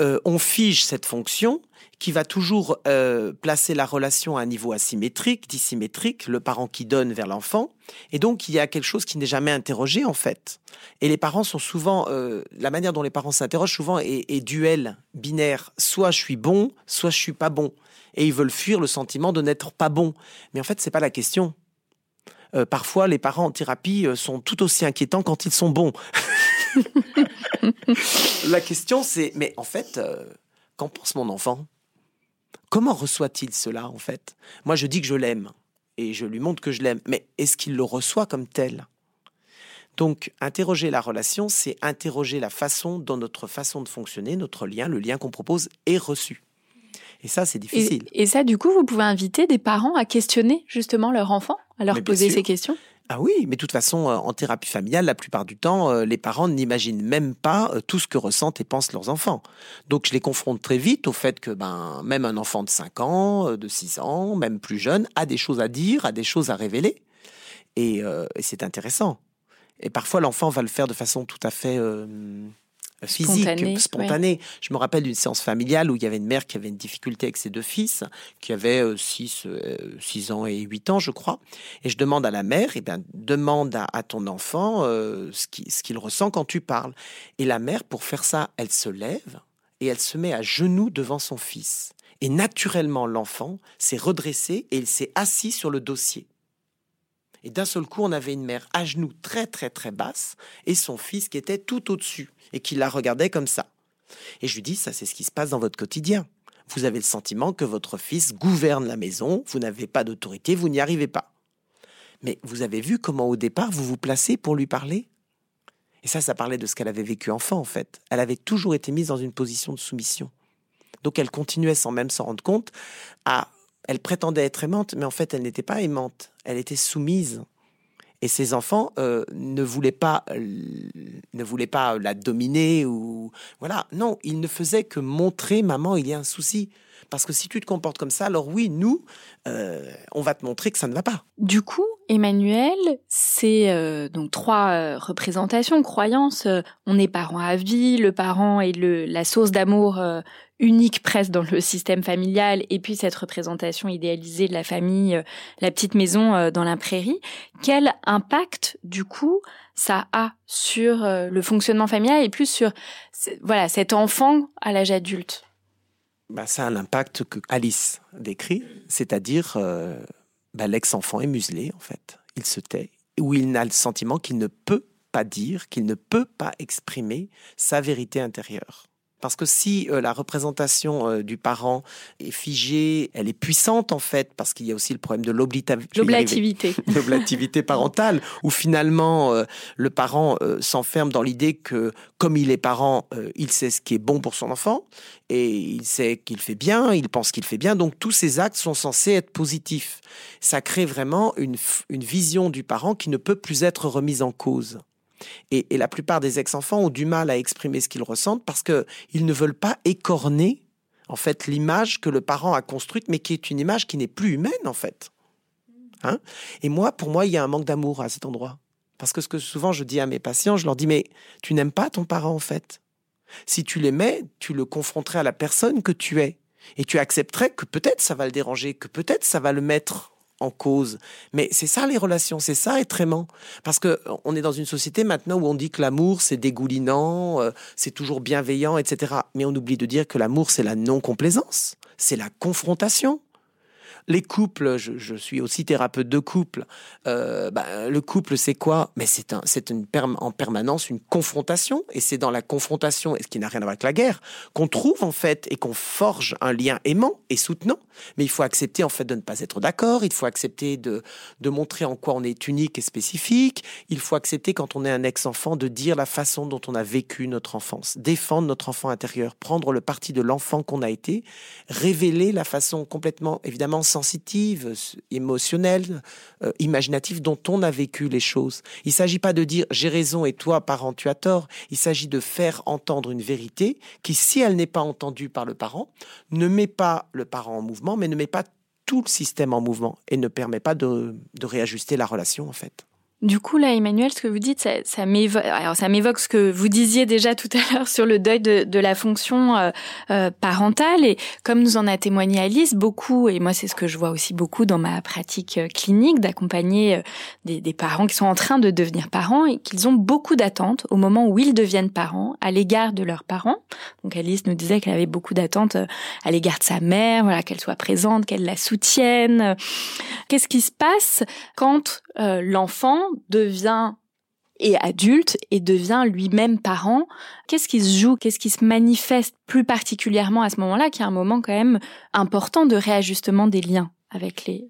on fige cette fonction qui va toujours euh, placer la relation à un niveau asymétrique, dissymétrique, le parent qui donne vers l'enfant. Et donc, il y a quelque chose qui n'est jamais interrogé, en fait. Et les parents sont souvent, euh, la manière dont les parents s'interrogent souvent est, duel, binaire. Soit je suis bon, soit je suis pas bon. Et ils veulent fuir le sentiment de n'être pas bon. Mais en fait, c'est pas la question. Euh, parfois, les parents en thérapie sont tout aussi inquiétants quand ils sont bons. la question, c'est, mais en fait, qu'en pense mon enfant? Comment reçoit-il cela en fait? Moi je dis que je l'aime et je lui montre que je l'aime, mais est-ce qu'il le reçoit comme tel? Donc, interroger la relation, c'est interroger la façon dont notre façon de fonctionner, notre lien, le lien qu'on propose, est reçu. Et ça, c'est difficile. Et, ça, du coup, vous pouvez inviter des parents à questionner justement leur enfant, à leur poser ces questions? Ah oui, mais de toute façon, euh, en thérapie familiale, la plupart du temps, euh, les parents n'imaginent même pas euh, tout ce que ressentent et pensent leurs enfants. Donc je les confronte très vite au fait que ben, même un enfant de 5 ans, de 6 ans, même plus jeune, a des choses à dire, a des choses à révéler. Et, et c'est intéressant. Et parfois, l'enfant va le faire de façon tout à fait physique, spontanée. Je me rappelle d'une séance familiale où il y avait une mère qui avait une difficulté avec ses deux fils, qui avaient 6 euh, euh, ans et 8 ans, je crois. Et je demande à la mère, eh bien, demande à, ton enfant euh, ce qu'il ressent quand tu parles. Et la mère, pour faire ça, elle se lève et elle se met à genoux devant son fils. Et naturellement, l'enfant s'est redressé et il s'est assis sur le dossier. Et d'un seul coup, on avait une mère à genoux très très très basse et son fils qui était tout au-dessus et qui la regardait comme ça. Et je lui dis, ça c'est ce qui se passe dans votre quotidien. Vous avez le sentiment que votre fils gouverne la maison, vous n'avez pas d'autorité, vous n'y arrivez pas. Mais vous avez vu comment au départ vous vous placez pour lui parler? Et ça, ça parlait de ce qu'elle avait vécu enfant en fait. Elle avait toujours été mise dans une position de soumission. Donc elle continuait sans même s'en rendre compte à... Elle prétendait être aimante, mais en fait elle n'était pas aimante, elle était soumise. Et ses enfants euh, ne voulaient pas, euh, ne voulaient pas la dominer ou voilà. Non, ils ne faisaient que montrer maman, il y a un souci. Parce que si tu te comportes comme ça, alors oui, nous, euh, on va te montrer que ça ne va pas. Du coup, Emmanuel, c'est euh, donc trois euh, représentations, croyances. On est parent à vie, le parent est le, la source d'amour unique presque dans le système familial, et puis cette représentation idéalisée de la famille, la petite maison dans la prairie. Quel impact, du coup, ça a sur le fonctionnement familial et plus sur voilà cet enfant à l'âge adulte? Bah, ça a l'impact que Alice décrit, c'est-à-dire euh, bah, l'ex-enfant est muselé en fait. Il se tait, ou il n'a le sentiment qu'il ne peut pas dire, qu'il ne peut pas exprimer sa vérité intérieure. Parce que si euh, la représentation euh, du parent est figée, elle est puissante en fait, parce qu'il y a aussi le problème de. L'oblativité. l'oblativité parentale, où finalement euh, le parent euh, s'enferme dans l'idée que comme il est parent, euh, il sait ce qui est bon pour son enfant, et il sait qu'il fait bien, il pense qu'il fait bien, donc tous ces actes sont censés être positifs. Ça crée vraiment une, une vision du parent qui ne peut plus être remise en cause. Et, la plupart des ex-enfants ont du mal à exprimer ce qu'ils ressentent parce qu'ils ne veulent pas écorner en fait l'image que le parent a construite, mais qui est une image qui n'est plus humaine en fait. Hein? Et moi, pour moi, il y a un manque d'amour à cet endroit. Parce que ce que souvent je dis à mes patients, je leur dis, mais tu n'aimes pas ton parent en fait? Si tu l'aimais, tu le confronterais à la personne que tu es. Et tu accepterais que peut-être ça va le déranger, que peut-être ça va le mettre en cause. Mais c'est ça les relations, c'est ça être aimant. Parce que on est dans une société maintenant où on dit que l'amour c'est dégoulinant, euh, c'est toujours bienveillant, etc. Mais on oublie de dire que l'amour c'est la non-complaisance, c'est la confrontation. Les couples, je, suis aussi thérapeute de couple. euh, bah, le couple, c'est quoi? Mais c'est un, une en permanence une confrontation, et c'est dans la confrontation, et ce qui n'a rien à voir avec la guerre, qu'on trouve en fait et qu'on forge un lien aimant et soutenant. Mais il faut accepter en fait de ne pas être d'accord. Il faut accepter de de montrer en quoi on est unique et spécifique. Il faut accepter quand on est un ex-enfant de dire la façon dont on a vécu notre enfance, défendre notre enfant intérieur, prendre le parti de l'enfant qu'on a été, révéler la façon complètement évidemment sensitive, émotionnelle, euh, imaginative dont on a vécu les choses. Il s'agit pas de dire j'ai raison et toi parent tu as tort. Il s'agit de faire entendre une vérité qui si elle n'est pas entendue par le parent, ne met pas le parent en mouvement mais ne met pas tout le système en mouvement et ne permet pas de réajuster la relation en fait. Du coup, là, Emmanuel, ce que vous dites, ça, ça m'évoque, ce que vous disiez déjà tout à l'heure sur le deuil de, de la fonction euh, euh, parentale. Et comme nous en a témoigné Alice, beaucoup, et moi c'est ce que je vois aussi beaucoup dans ma pratique euh, clinique, d'accompagner euh, des, des parents qui sont en train de devenir parents et qu'ils ont beaucoup d'attentes au moment où ils deviennent parents à l'égard de leurs parents. Donc Alice nous disait qu'elle avait beaucoup d'attentes à l'égard de sa mère, voilà, qu'elle soit présente, qu'elle la soutienne. Qu'est-ce qui se passe quand euh, l'enfant devient et adulte et devient lui-même parent Qu'est-ce qui se joue Qu'est-ce qui se manifeste plus particulièrement à ce moment-là, qui est un moment quand même important de réajustement des liens avec les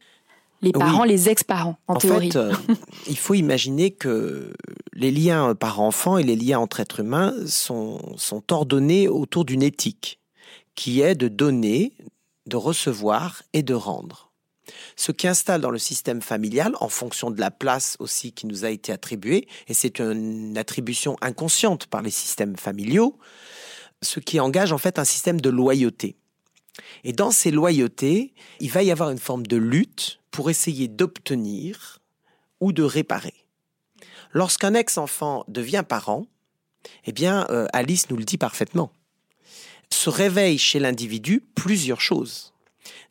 les Oui. parents, les ex-parents, en, En théorie? fait, euh, il faut imaginer que les liens parents-enfants et les liens entre êtres humains sont, sont ordonnés autour d'une éthique qui est de donner, de recevoir et de rendre. Ce qui installe dans le système familial, en fonction de la place aussi qui nous a été attribuée, et c'est une attribution inconsciente par les systèmes familiaux, ce qui engage en fait un système de loyauté. Et dans ces loyautés, il va y avoir une forme de lutte pour essayer d'obtenir ou de réparer. Lorsqu'un ex-enfant devient parent, eh bien, euh, Alice nous le dit parfaitement. Se réveille chez l'individu plusieurs choses.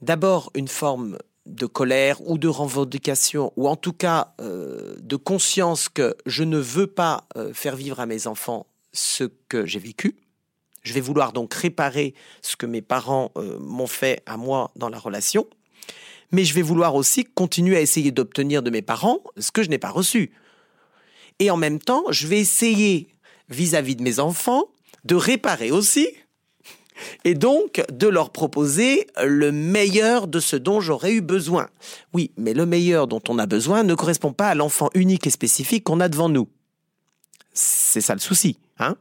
D'abord, une forme de colère ou de revendication, ou en tout cas euh, de conscience que je ne veux pas euh, faire vivre à mes enfants ce que j'ai vécu. Je vais vouloir donc réparer ce que mes parents euh, m'ont fait à moi dans la relation, mais je vais vouloir aussi continuer à essayer d'obtenir de mes parents ce que je n'ai pas reçu. Et en même temps, je vais essayer vis-à-vis de mes enfants de réparer aussi et donc de leur proposer le meilleur de ce dont j'aurais eu besoin. Oui, mais le meilleur dont on a besoin ne correspond pas à l'enfant unique et spécifique qu'on a devant nous. C'est ça le souci. Hein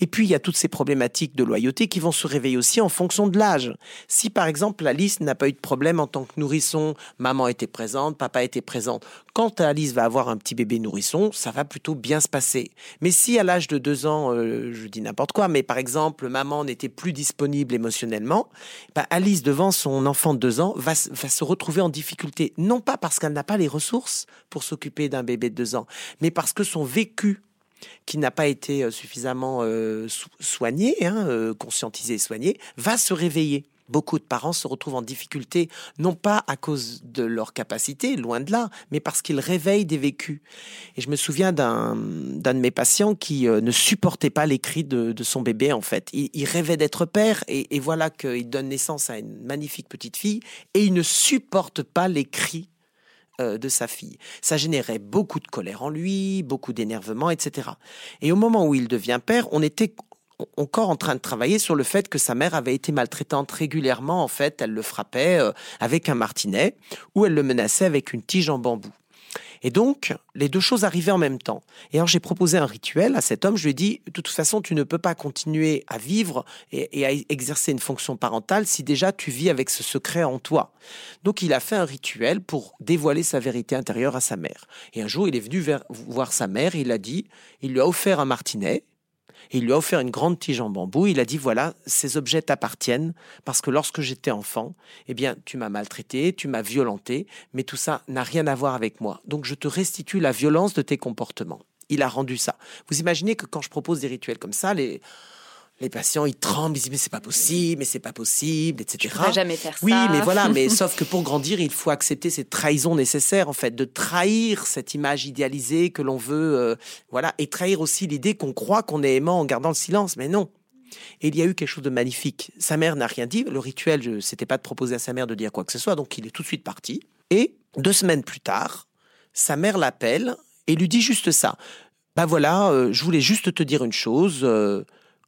et puis, il y a toutes ces problématiques de loyauté qui vont se réveiller aussi en fonction de l'âge. Si, par exemple, Alice n'a pas eu de problème en tant que nourrisson, maman était présente, papa était présent. Quand Alice va avoir un petit bébé nourrisson, ça va plutôt bien se passer. Mais si à l'âge de deux ans, euh, je dis n'importe quoi, mais par exemple, maman n'était plus disponible émotionnellement, bah, Alice, devant son enfant de deux ans, va, va se retrouver en difficulté. Non pas parce qu'elle n'a pas les ressources pour s'occuper d'un bébé de deux ans, mais parce que son vécu qui n'a pas été euh, suffisamment euh, soigné, hein, euh, conscientisé et soigné, va se réveiller. Beaucoup de parents se retrouvent en difficulté, non pas à cause de leur capacité, loin de là, mais parce qu'ils réveillent des vécus. Et je me souviens d'un de mes patients qui ne supportait pas les cris de, son bébé, en fait. Il, rêvait d'être père, et voilà qu'il donne naissance à une magnifique petite fille, et il ne supporte pas les cris euh, de sa fille. Ça générait beaucoup de colère en lui, beaucoup d'énervement, etc. Et au moment où il devient père, on était encore en train de travailler sur le fait que sa mère avait été maltraitante régulièrement. En fait, elle le frappait euh, avec un martinet ou elle le menaçait avec une tige en bambou. Et donc, les deux choses arrivaient en même temps. Et alors, j'ai proposé un rituel à cet homme. Je lui ai dit, de toute façon, tu ne peux pas continuer à vivre et, à exercer une fonction parentale si déjà tu vis avec ce secret en toi. Donc, il a fait un rituel pour dévoiler sa vérité intérieure à sa mère. Et un jour, il est venu voir sa mère il a dit, il lui a offert un martinet il lui a offert une grande tige en bambou. Il a dit voilà, ces objets t'appartiennent parce que lorsque j'étais enfant, eh bien, tu m'as maltraité, tu m'as violenté, mais tout ça n'a rien à voir avec moi. Donc je te restitue la violence de tes comportements. Il a rendu ça. Vous imaginez que quand je propose des rituels comme ça, les les patients, ils tremblent, ils disent mais c'est pas possible, mais c'est pas possible, etc. Jamais faire ça. Oui, mais voilà, mais sauf que pour grandir, il faut accepter cette trahison nécessaire, en fait, de trahir cette image idéalisée que l'on veut, euh, voilà, et trahir aussi l'idée qu'on croit qu'on est aimant en gardant le silence, mais non. Et il y a eu quelque chose de magnifique. Sa mère n'a rien dit. Le rituel, c'était pas de proposer à sa mère de dire quoi que ce soit, donc il est tout de suite parti. Et deux semaines plus tard, sa mère l'appelle et lui dit juste ça. Ben voilà, euh, je voulais juste te dire une chose. Euh,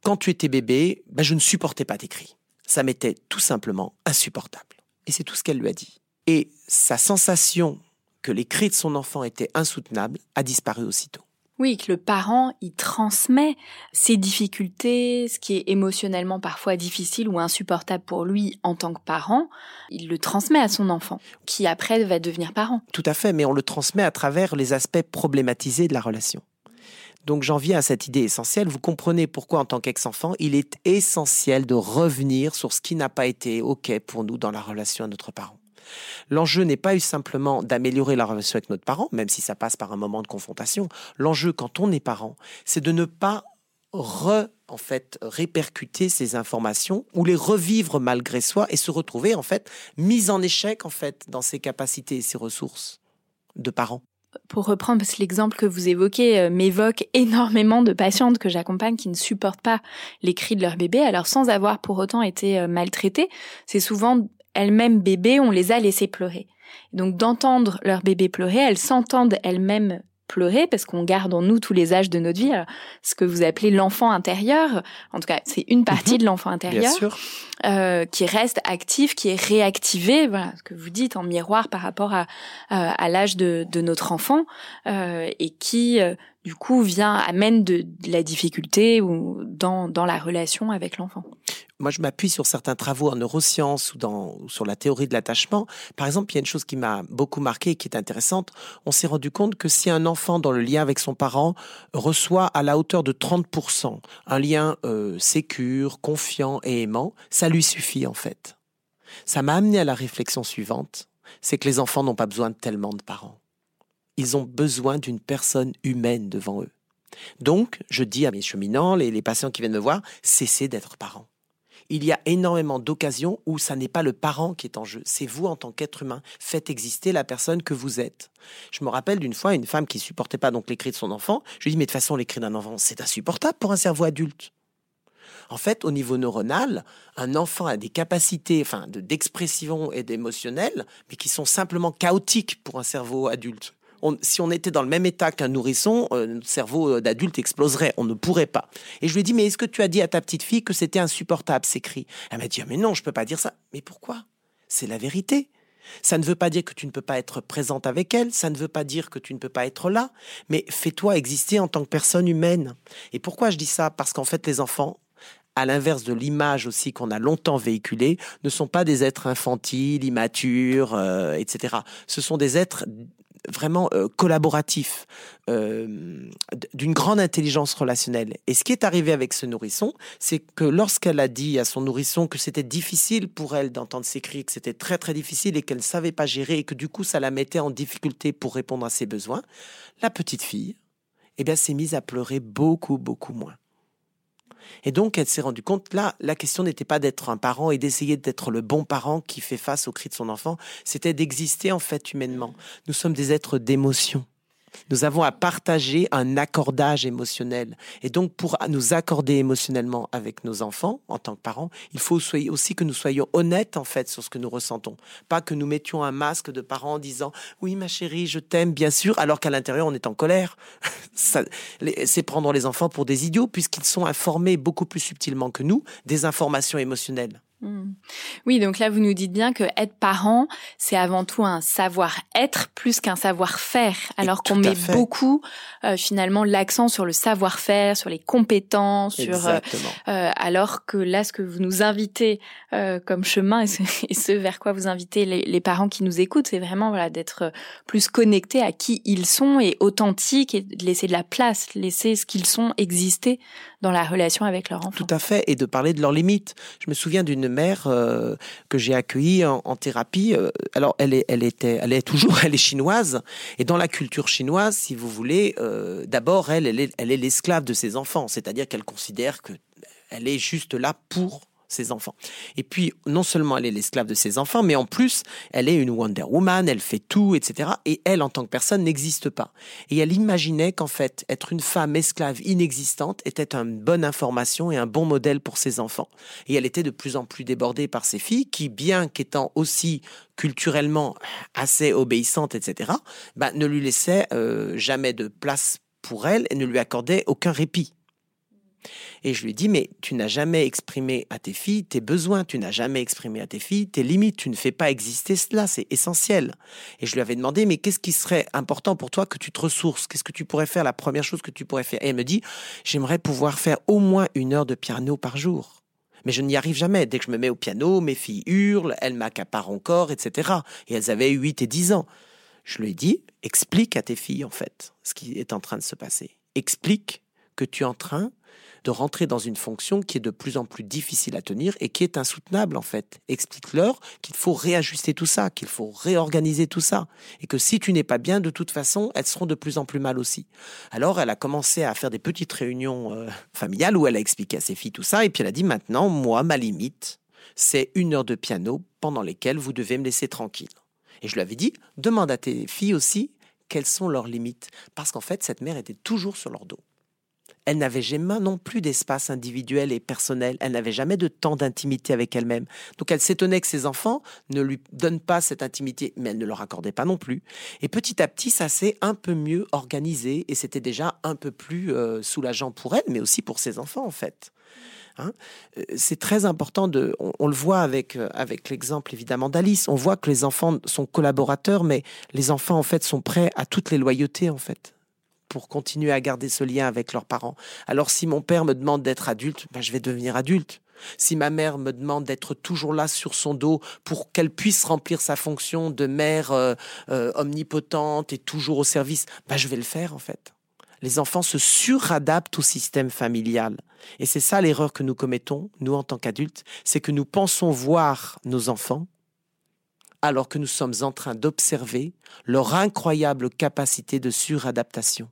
quand tu étais bébé, ben je ne supportais pas tes cris. Ça m'était tout simplement insupportable. Et c'est tout ce qu'elle lui a dit. Et sa sensation que les cris de son enfant étaient insoutenables a disparu aussitôt. Oui, que le parent, il transmet ses difficultés, ce qui est émotionnellement parfois difficile ou insupportable pour lui en tant que parent, il le transmet à son enfant, qui après va devenir parent. Tout à fait, mais on le transmet à travers les aspects problématisés de la relation. Donc j'en viens à cette idée essentielle. Vous comprenez pourquoi en tant qu'ex-enfant, il est essentiel de revenir sur ce qui n'a pas été OK pour nous dans la relation à notre parent. L'enjeu n'est pas eu simplement d'améliorer la relation avec notre parent, même si ça passe par un moment de confrontation. L'enjeu quand on est parent, c'est de ne pas re, en fait, répercuter ces informations ou les revivre malgré soi et se retrouver, en fait, mis en échec, en fait, dans ses capacités et ses ressources de parent pour reprendre, parce que l'exemple que vous évoquez euh, m'évoque énormément de patientes que j'accompagne qui ne supportent pas les cris de leur bébé, alors sans avoir pour autant été euh, maltraitées. C'est souvent elles-mêmes bébés, on les a laissées pleurer. Donc d'entendre leur bébé pleurer, elles s'entendent elles-mêmes pleurer parce qu'on garde en nous tous les âges de notre vie. ce que vous appelez l'enfant intérieur, en tout cas, c'est une partie mhm. de l'enfant intérieur euh, qui reste actif, qui est réactivé. Voilà ce que vous dites en miroir par rapport à, à l'âge de, de, notre enfant euh, et qui euh, du coup vient amène de, la difficulté ou dans dans la relation avec l'enfant? Moi, je m'appuie sur certains travaux en neurosciences ou, dans, sur la théorie de l'attachement. Par exemple, il y a une chose qui m'a beaucoup marqué et qui est intéressante. On s'est rendu compte que si un enfant, dans le lien avec son parent, reçoit à la hauteur de 30% un lien euh, sécure, confiant et aimant, ça lui suffit en fait. Ça m'a amené à la réflexion suivante, c'est que les enfants n'ont pas besoin de tellement de parents. Ils ont besoin d'une personne humaine devant eux. Donc, je dis à mes cheminants, les, les patients qui viennent me voir, cessez d'être parents il y a énormément d'occasions où ça n'est pas le parent qui est en jeu, c'est vous en tant qu'être humain. Faites exister la personne que vous êtes. Je me rappelle d'une fois une femme qui supportait pas donc les cris de son enfant. Je lui dis mais de toute façon les cris d'un enfant c'est insupportable pour un cerveau adulte. En fait, au niveau neuronal, un enfant a des capacités, enfin, d'expression et d'émotionnel, mais qui sont simplement chaotiques pour un cerveau adulte si on était dans le même état qu'un nourrisson, euh, notre cerveau euh, d'adulte exploserait. On ne pourrait pas. Et je lui ai dit, mais est-ce que tu as dit à ta petite fille que c'était insupportable ces cris? Elle m'a dit, ah, mais non, je peux pas dire ça. Mais pourquoi? C'est la vérité. Ça ne veut pas dire que tu ne peux pas être présente avec elle, ça ne veut pas dire que tu ne peux pas être là, mais fais-toi exister en tant que personne humaine. Et pourquoi je dis ça? Parce qu'en fait, les enfants, à l'inverse de l'image aussi qu'on a longtemps véhiculée, ne sont pas des êtres infantiles, immatures, euh, etc. Ce sont des êtres vraiment euh, collaboratif, euh, d'une grande intelligence relationnelle. Et ce qui est arrivé avec ce nourrisson, c'est que lorsqu'elle a dit à son nourrisson que c'était difficile pour elle d'entendre ses cris, que c'était très très difficile et qu'elle ne savait pas gérer et que du coup ça la mettait en difficulté pour répondre à ses besoins, la petite fille, eh bien, s'est mise à pleurer beaucoup beaucoup moins. Et donc, elle s'est rendue compte, là, la question n'était pas d'être un parent et d'essayer d'être le bon parent qui fait face aux cris de son enfant, c'était d'exister en fait humainement. Nous sommes des êtres d'émotion. Nous avons à partager un accordage émotionnel. Et donc, pour nous accorder émotionnellement avec nos enfants, en tant que parents, il faut aussi que nous soyons honnêtes, en fait, sur ce que nous ressentons. Pas que nous mettions un masque de parents en disant, oui, ma chérie, je t'aime, bien sûr, alors qu'à l'intérieur, on est en colère. C'est prendre les enfants pour des idiots, puisqu'ils sont informés beaucoup plus subtilement que nous des informations émotionnelles. Hmm. Oui, donc là, vous nous dites bien que être parent, c'est avant tout un savoir-être plus qu'un savoir-faire, alors qu'on met beaucoup euh, finalement l'accent sur le savoir-faire, sur les compétences, sur euh, euh, alors que là, ce que vous nous invitez comme chemin et ce, vers quoi vous invitez les, les parents qui nous écoutent, c'est vraiment voilà d'être plus connectés à qui ils sont et authentiques et de laisser de la place, laisser ce qu'ils sont exister dans la relation avec leur enfant. Tout à fait, et de parler de leurs limites. Je me souviens d'une mère euh, que j'ai accueillie en, thérapie. Euh, alors, elle est, elle était, elle est toujours, elle est chinoise, et dans la culture chinoise, si vous voulez, euh, d'abord, elle, elle est, l'esclave de ses enfants, c'est-à-dire qu'elle considère que elle est juste là pour ses enfants. Et puis, non seulement elle est l'esclave de ses enfants, mais en plus, elle est une Wonder Woman, elle fait tout, etc. Et elle, en tant que personne, n'existe pas. Et elle imaginait qu'en fait, être une femme esclave inexistante était une bonne information et un bon modèle pour ses enfants. Et elle était de plus en plus débordée par ses filles, qui, bien qu'étant aussi culturellement assez obéissantes, etc., bah, ne lui laissaient euh, jamais de place pour elle et ne lui accordaient aucun répit. Et je lui dis, mais tu n'as jamais exprimé à tes filles tes besoins, tu n'as jamais exprimé à tes filles tes limites, tu ne fais pas exister cela, c'est essentiel. Et je lui avais demandé, mais qu'est-ce qui serait important pour toi que tu te ressources? Qu'est-ce que tu pourrais faire, la première chose que tu pourrais faire? Et elle me dit, j'aimerais pouvoir faire au moins une heure de piano par jour. Mais je n'y arrive jamais. Dès que je me mets au piano, mes filles hurlent, elles m'accaparent encore, etc. Et elles avaient 8 et 10 ans. Je lui ai dit, explique à tes filles, en fait, ce qui est en train de se passer. Explique que tu es en train de rentrer dans une fonction qui est de plus en plus difficile à tenir et qui est insoutenable en fait. Explique-leur qu'il faut réajuster tout ça, qu'il faut réorganiser tout ça et que si tu n'es pas bien, de toute façon, elles seront de plus en plus mal aussi. Alors elle a commencé à faire des petites réunions euh, familiales où elle a expliqué à ses filles tout ça et puis elle a dit maintenant, moi, ma limite, c'est une heure de piano pendant lesquelles vous devez me laisser tranquille. Et je lui avais dit, demande à tes filles aussi quelles sont leurs limites. Parce qu'en fait, cette mère était toujours sur leur dos. Elle n'avait jamais non plus d'espace individuel et personnel. Elle n'avait jamais de temps d'intimité avec elle-même. Donc elle s'étonnait que ses enfants ne lui donnent pas cette intimité, mais elle ne leur accordait pas non plus. Et petit à petit, ça s'est un peu mieux organisé et c'était déjà un peu plus euh, soulageant pour elle, mais aussi pour ses enfants en fait. Hein? Euh, c'est très important de. On, le voit avec euh, avec l'exemple évidemment d'Alice. On voit que les enfants sont collaborateurs, mais les enfants en fait sont prêts à toutes les loyautés en fait pour continuer à garder ce lien avec leurs parents. Alors si mon père me demande d'être adulte, ben, je vais devenir adulte. Si ma mère me demande d'être toujours là sur son dos pour qu'elle puisse remplir sa fonction de mère euh, euh, omnipotente et toujours au service, ben, je vais le faire en fait. Les enfants se suradaptent au système familial. Et c'est ça l'erreur que nous commettons, nous en tant qu'adultes, c'est que nous pensons voir nos enfants alors que nous sommes en train d'observer leur incroyable capacité de suradaptation.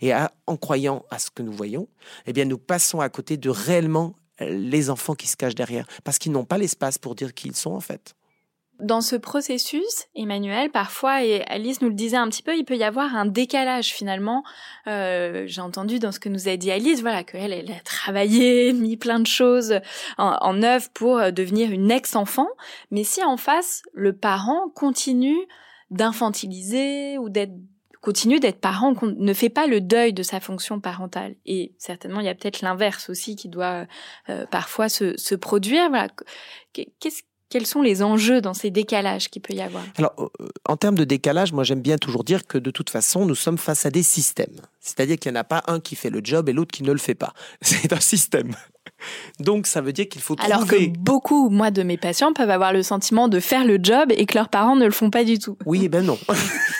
Et en croyant à ce que nous voyons, eh bien, nous passons à côté de réellement euh, les enfants qui se cachent derrière, parce qu'ils n'ont pas l'espace pour dire qui ils sont en fait. Dans ce processus, Emmanuel, parfois, et Alice nous le disait un petit peu, il peut y avoir un décalage finalement. Euh, J'ai entendu dans ce que nous a dit Alice, voilà, qu'elle elle a travaillé, mis plein de choses en, en œuvre pour euh, devenir une ex-enfant. Mais si en face, le parent continue d'infantiliser ou d'être continue d'être parent, ne fait pas le deuil de sa fonction parentale. Et certainement, il y a peut-être l'inverse aussi qui doit euh, parfois se, produire. Voilà. Quels sont les enjeux dans ces décalages qu'il peut y avoir? Alors, euh, en termes de décalage, moi j'aime bien toujours dire que de toute façon, nous sommes face à des systèmes. C'est-à-dire qu'il n'y en a pas un qui fait le job et l'autre qui ne le fait pas. C'est un système. Donc ça veut dire qu'il faut trouver... Alors que beaucoup, moi, de mes patients peuvent avoir le sentiment de faire le job et que leurs parents ne le font pas du tout. Oui, eh ben non.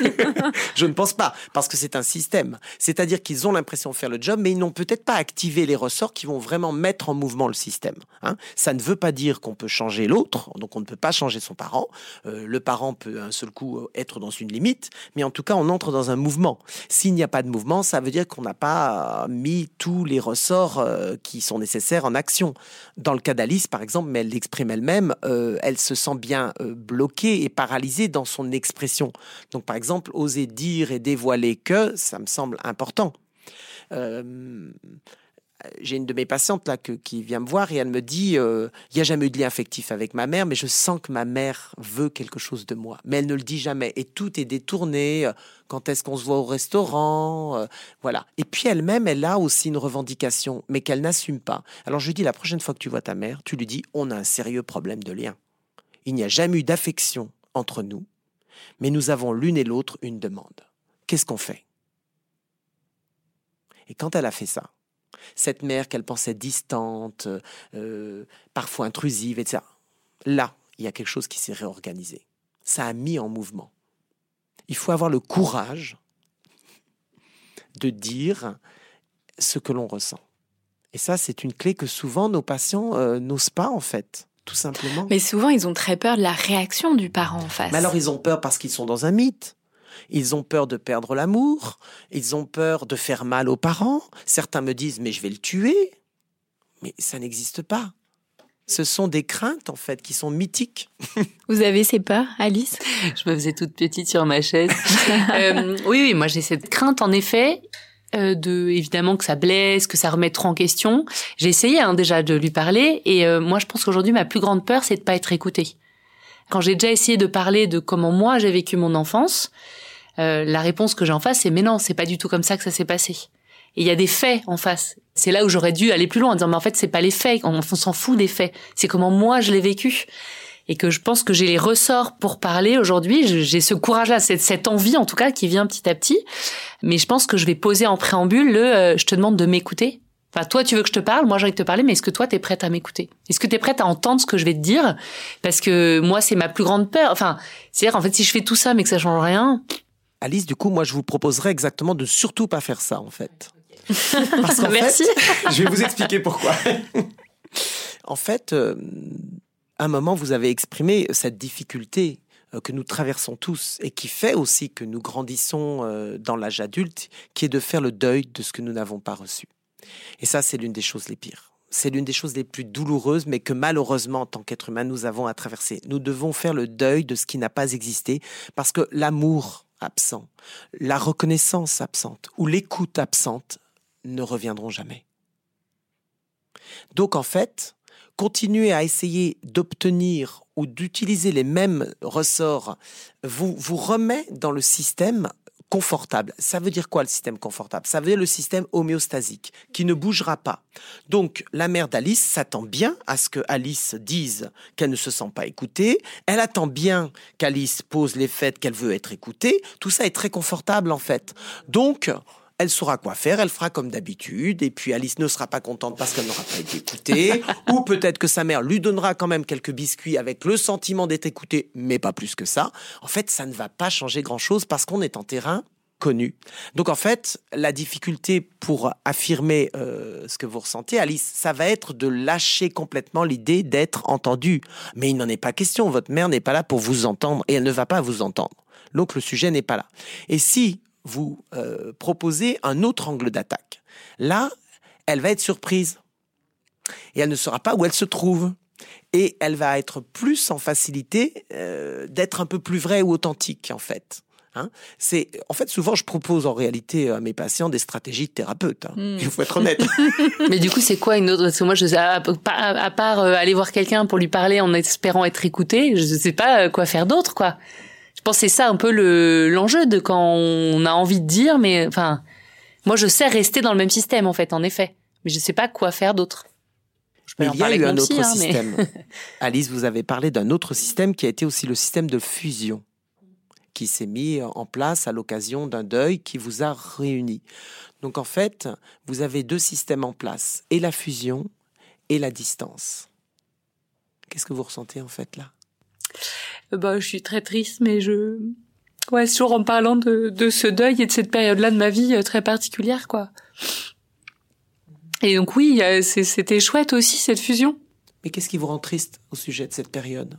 je ne pense pas, parce que c'est un système. C'est-à-dire qu'ils ont l'impression de faire le job, mais ils n'ont peut-être pas activé les ressorts qui vont vraiment mettre en mouvement le système. Hein. Ça ne veut pas dire qu'on peut changer l'autre, donc on ne peut pas changer son parent. Euh, le parent peut un seul coup être dans une limite, mais en tout cas, on entre dans un mouvement. S'il n'y a pas de mouvement, ça veut dire qu'on n'a pas mis tous les ressorts euh, qui sont nécessaires en action. Dans le cas d'Alice, par exemple, mais elle l'exprime elle-même, euh, elle se sent bien bloquée et paralysée dans son expression. Donc, par exemple, oser dire et dévoiler que, ça me semble important. Euh, j'ai une de mes patientes là qui vient me voir et elle me dit euh, il n'y a jamais eu de lien affectif avec ma mère, mais je sens que ma mère veut quelque chose de moi. Mais elle ne le dit jamais et tout est détourné. Euh, quand est-ce qu'on se voit au restaurant Voilà. Et puis elle-même, elle a aussi une revendication, mais qu'elle n'assume pas. Alors je lui dis la prochaine fois que tu vois ta mère, tu lui dis on a un sérieux problème de lien. Il n'y a jamais eu d'affection entre nous mais nous avons l'une et l'autre une demande. Qu'est-ce qu'on fait? Et quand elle a fait ça, cette mère qu'elle pensait distante, euh, parfois intrusive, etc., là, il y a quelque chose qui s'est réorganisé. Ça a mis en mouvement. Il faut avoir le courage de dire ce que l'on ressent. Et ça, c'est une clé que souvent nos patients euh, n'osent pas, en fait tout simplement. Mais souvent, ils ont très peur de la réaction du parent en face. Mais alors, ils ont peur parce qu'ils sont dans un mythe. Ils ont peur de perdre l'amour. Ils ont peur de faire mal aux parents. Certains me disent, mais je vais le tuer. Mais ça n'existe pas. Ce sont des craintes, en fait, qui sont mythiques. Vous avez ces peurs, Alice? Je me faisais toute petite sur ma chaise. Euh, oui, oui, moi j'ai cette crainte, en effet. Euh, de évidemment que ça blesse, que ça remette trop en question. J'ai essayé hein, déjà de lui parler et euh, moi je pense qu'aujourd'hui ma plus grande peur c'est de pas être écoutée. Quand j'ai déjà essayé de parler de comment moi j'ai vécu mon enfance, euh, la réponse que j'ai en face c'est mais non c'est pas du tout comme ça que ça s'est passé. Et il y a des faits en face. C'est là où j'aurais dû aller plus loin en disant mais en fait c'est pas les faits, on s'en fout des faits, c'est comment moi je l'ai vécu et que je pense que j'ai les ressorts pour parler aujourd'hui. J'ai ce courage-là, cette, cette envie en tout cas qui vient petit à petit. Mais je pense que je vais poser en préambule le euh, je te demande de m'écouter. Enfin, toi, tu veux que je te parle, moi j'ai envie de te parler, mais est-ce que toi, tu es prête à m'écouter? Est-ce que tu es prête à entendre ce que je vais te dire? Parce que moi, c'est ma plus grande peur. Enfin, c'est-à-dire, en fait, si je fais tout ça, mais que ça change rien... Alice, du coup, moi, je vous proposerais exactement de surtout pas faire ça, en fait. Parce Merci. je vais vous expliquer pourquoi. en fait, euh, un moment, vous avez exprimé cette difficulté euh, que nous traversons tous et qui fait aussi que nous grandissons euh, dans l'âge adulte, qui est de faire le deuil de ce que nous n'avons pas reçu. Et ça, c'est l'une des choses les pires. C'est l'une des choses les plus douloureuses, mais que malheureusement, en tant qu'être humain, nous avons à traverser. Nous devons faire le deuil de ce qui n'a pas existé, parce que l'amour absent, la reconnaissance absente ou l'écoute absente ne reviendront jamais. Donc en fait, continuer à essayer d'obtenir ou d'utiliser les mêmes ressorts vous, vous remet dans le système confortable. Ça veut dire quoi le système confortable? Ça veut dire le système homéostasique qui ne bougera pas. Donc la mère d'Alice s'attend bien à ce que Alice dise qu'elle ne se sent pas écoutée. Elle attend bien qu'Alice pose les faits qu'elle veut être écoutée. Tout ça est très confortable en fait. Donc elle saura quoi faire, elle fera comme d'habitude, et puis Alice ne sera pas contente parce qu'elle n'aura pas été écoutée, ou peut-être que sa mère lui donnera quand même quelques biscuits avec le sentiment d'être écoutée, mais pas plus que ça. En fait, ça ne va pas changer grand-chose parce qu'on est en terrain connu. Donc en fait, la difficulté pour affirmer euh, ce que vous ressentez, Alice, ça va être de lâcher complètement l'idée d'être entendu. Mais il n'en est pas question, votre mère n'est pas là pour vous entendre et elle ne va pas vous entendre. Donc le sujet n'est pas là. Et si vous euh, proposer un autre angle d'attaque. Là, elle va être surprise et elle ne saura pas où elle se trouve. Et elle va être plus en facilité euh, d'être un peu plus vraie ou authentique, en fait. Hein c'est en fait souvent je propose en réalité à mes patients des stratégies de thérapeute. Hein. Hmm. Il faut être honnête. Mais du coup c'est quoi une autre? Parce que moi je sais à, à part euh, aller voir quelqu'un pour lui parler en espérant être écouté, je ne sais pas quoi faire d'autre quoi. Je pense que c'est ça un peu le l'enjeu de quand on a envie de dire, mais enfin, moi je sais rester dans le même système en fait, en effet, mais je sais pas quoi faire d'autre. Je peux Mais en il y a eu un autre hein, mais- système. Alice, vous avez parlé d'un autre système qui a été aussi le système de fusion, qui s'est mis en place à l'occasion d'un deuil qui vous a réunis. Donc en fait, vous avez deux systèmes en place, et la fusion et la distance. Qu'est-ce que vous ressentez en fait là? Bah, je suis très triste, mais je, ouais, toujours en parlant de, de ce deuil et de cette période-là de ma vie euh, très particulière, quoi. Et donc oui, euh, c'était chouette aussi cette fusion. Mais qu'est-ce qui vous rend triste au sujet de cette période?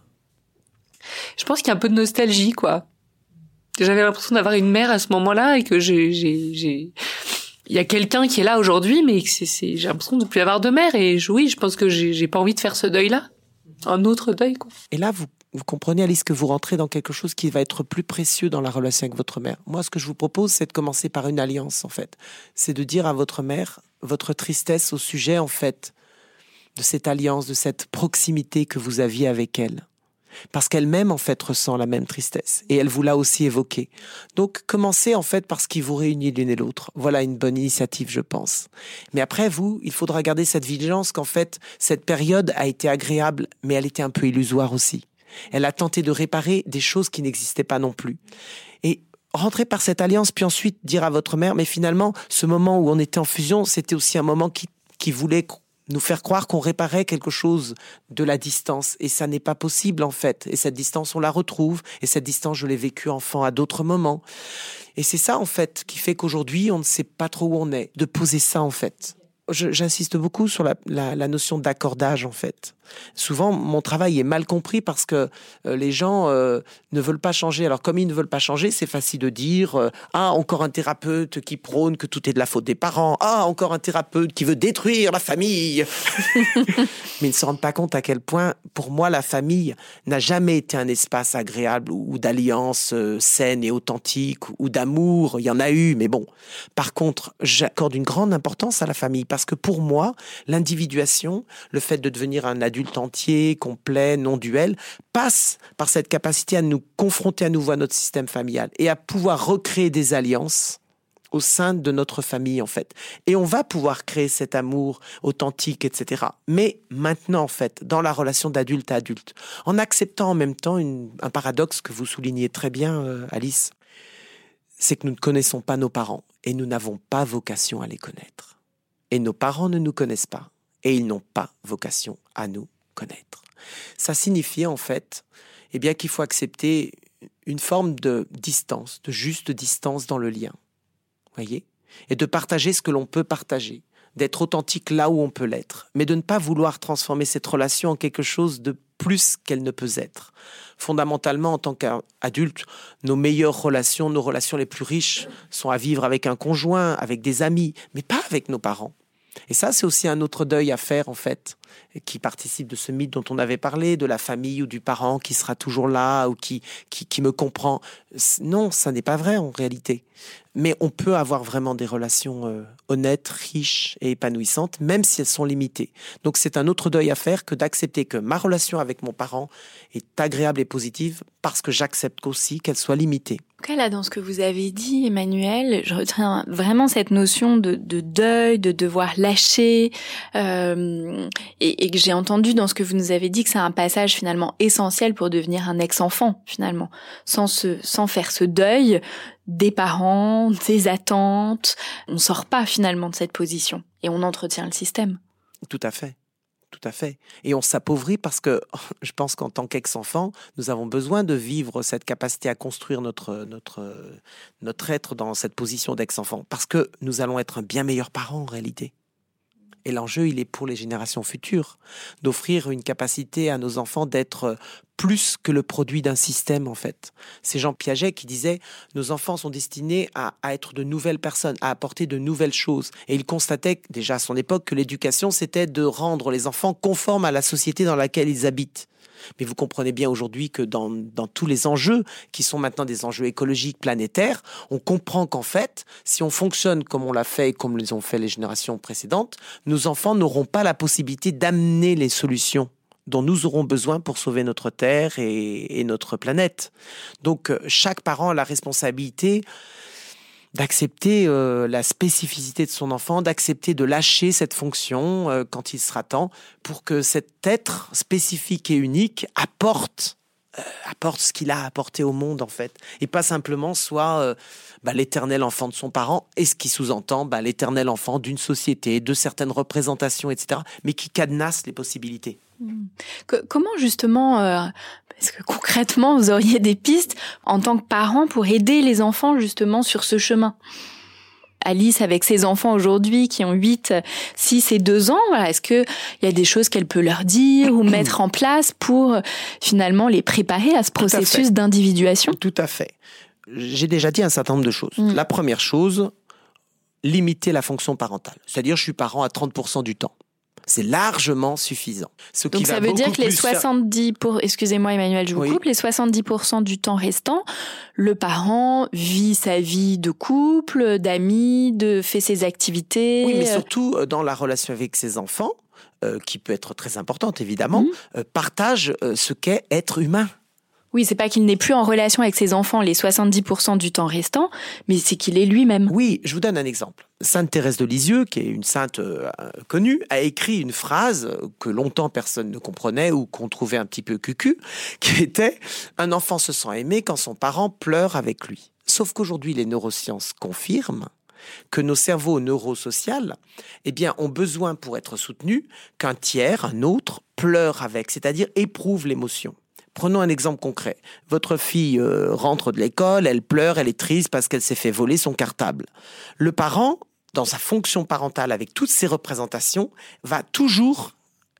Je pense qu'il y a un peu de nostalgie, quoi. J'avais l'impression d'avoir une mère à ce moment-là et que j'ai, j'ai, j'ai, il y a quelqu'un qui est là aujourd'hui, mais que c'est, c'est, j'ai l'impression de plus avoir de mère et je- oui, je pense que j'ai, j'ai pas envie de faire ce deuil-là. Un autre deuil, quoi. Et là, vous, vous comprenez, Alice, que vous rentrez dans quelque chose qui va être plus précieux dans la relation avec votre mère. Moi, ce que je vous propose, c'est de commencer par une alliance, en fait. C'est de dire à votre mère votre tristesse au sujet, en fait, de cette alliance, de cette proximité que vous aviez avec elle. Parce qu'elle-même, en fait, ressent la même tristesse. Et elle vous l'a aussi évoqué. Donc, commencez, en fait, par ce qui vous réunit l'une et l'autre. Voilà une bonne initiative, je pense. Mais après, vous, il faudra garder cette vigilance qu'en fait, cette période a été agréable, mais elle était un peu illusoire aussi. Elle a tenté de réparer des choses qui n'existaient pas non plus. Et rentrer par cette alliance, puis ensuite dire à votre mère, mais finalement, ce moment où on était en fusion, c'était aussi un moment qui, qui voulait nous faire croire qu'on réparait quelque chose de la distance. Et ça n'est pas possible, en fait. Et cette distance, on la retrouve. Et cette distance, je l'ai vécue enfant à d'autres moments. Et c'est ça, en fait, qui fait qu'aujourd'hui, on ne sait pas trop où on est. De poser ça, en fait. J'insiste beaucoup sur la- la notion d'accordage, en fait. Souvent, mon travail est mal compris parce que euh, les gens euh, ne veulent pas changer. Alors, comme ils ne veulent pas changer, c'est facile de dire euh, Ah, encore un thérapeute qui prône que tout est de la faute des parents. Ah, encore un thérapeute qui veut détruire la famille. Mais ils ne se rendent pas compte à quel point, pour moi, la famille n'a jamais été un espace agréable ou d'alliance saine et authentique ou d'amour. Il y en a eu, mais bon. Par contre, j'accorde une grande importance à la famille parce que pour moi, l'individuation, le fait de devenir un adulte entier, complet, non duel, passe par cette capacité à nous confronter à nouveau à notre système familial et à pouvoir recréer des alliances au sein de notre famille en fait. Et on va pouvoir créer cet amour authentique, etc. Mais maintenant en fait, dans la relation d'adulte à adulte, en acceptant en même temps un paradoxe que vous soulignez très bien, euh, Alice, c'est que nous ne connaissons pas nos parents et nous n'avons pas vocation à les connaître. Et nos parents ne nous connaissent pas et ils n'ont pas vocation à nous connaître. Ça signifie en fait eh bien, qu'il faut accepter une forme de distance, de juste distance dans le lien voyez, et de partager ce que l'on peut partager, d'être authentique là où on peut l'être, mais de ne pas vouloir transformer cette relation en quelque chose de plus qu'elle ne peut être. Fondamentalement, en tant qu'adulte, nos meilleures relations, nos relations les plus riches sont à vivre avec un conjoint, avec des amis, mais pas avec nos parents. Et ça, c'est aussi un autre deuil à faire, en fait, qui participe de ce mythe dont on avait parlé, de la famille ou du parent qui sera toujours là ou qui, qui, me comprend. Non, ça n'est pas vrai en réalité. Mais on peut avoir vraiment des relations euh, honnêtes, riches et épanouissantes, même si elles sont limitées. Donc c'est un autre deuil à faire que d'accepter que ma relation avec mon parent est agréable et positive parce que j'accepte aussi qu'elle soit limitée. En tout cas, là, dans ce que vous avez dit, Emmanuel, je retiens vraiment cette notion de, de deuil, de devoir lâcher, euh, et, que j'ai entendu dans ce que vous nous avez dit que c'est un passage finalement essentiel pour devenir un ex-enfant, finalement, sans, se, sans faire ce deuil des parents, des attentes. On sort pas finalement de cette position et on entretient le système. Tout à fait. Tout à fait. Et on s'appauvrit parce que je pense qu'en tant qu'ex-enfant, nous avons besoin de vivre cette capacité à construire notre, notre, notre être dans cette position d'ex-enfant. Parce que nous allons être un bien meilleur parent en réalité. Et l'enjeu, il est pour les générations futures, d'offrir une capacité à nos enfants d'être plus que le produit d'un système, en fait. C'est Jean Piaget qui disait, nos enfants sont destinés à, être de nouvelles personnes, à apporter de nouvelles choses. Et il constatait déjà à son époque que l'éducation, c'était de rendre les enfants conformes à la société dans laquelle ils habitent. Mais vous comprenez bien aujourd'hui que dans, dans, tous les enjeux, qui sont maintenant des enjeux écologiques, planétaires, on comprend qu'en fait, si on fonctionne comme on l'a fait et comme les ont fait les générations précédentes, nos enfants n'auront pas la possibilité d'amener les solutions dont nous aurons besoin pour sauver notre Terre et, et notre planète. Donc chaque parent a la responsabilité d'accepter euh, la spécificité de son enfant, d'accepter de lâcher cette fonction euh, quand il sera temps, pour que cet être spécifique et unique apporte euh, apporte ce qu'il a apporté au monde en fait, et pas simplement soit bah, l'éternel enfant de son parent, et ce qui sous-entend bah, l'éternel enfant d'une société, de certaines représentations, etc., mais qui cadenasse les possibilités. Mmh. comment justement, est-ce que concrètement, vous auriez des pistes en tant que parent pour aider les enfants justement sur ce chemin? Alice avec ses enfants aujourd'hui qui ont 8, 6 et 2 ans, voilà, est-ce qu'il y a des choses qu'elle peut leur dire ou mettre en place pour finalement les préparer à ce processus d'individuation? Tout à fait. J'ai déjà dit un certain nombre de choses. Mm. La première chose, limiter la fonction parentale. C'est-à-dire, je suis parent à 30% du temps. C'est largement suffisant. Ce Donc ça veut dire que les 70 pour excusez-moi Emmanuel, je vous coupe, les 70% du temps restant, le parent vit sa vie de couple, d'amis, de fait ses activités. Oui, mais surtout euh, dans la relation avec ses enfants, euh, qui peut être très importante évidemment, euh, partage ce qu'est être humain. Oui, c'est pas qu'il n'est plus en relation avec ses enfants les 70% du temps restant, mais c'est qu'il est lui-même. Oui, je vous donne un exemple. Sainte Thérèse de Lisieux, qui est une sainte euh, connue, a écrit une phrase que longtemps personne ne comprenait ou qu'on trouvait un petit peu cucu, qui était Un enfant se sent aimé quand son parent pleure avec lui. Sauf qu'aujourd'hui, les neurosciences confirment que nos cerveaux neurosociaux eh bien, ont besoin pour être soutenus qu'un tiers, un autre, pleure avec, c'est-à-dire éprouve l'émotion. Prenons un exemple concret. Votre fille euh, rentre de l'école, elle pleure, elle est triste parce qu'elle s'est fait voler son cartable. Le parent, dans sa fonction parentale avec toutes ses représentations, va toujours,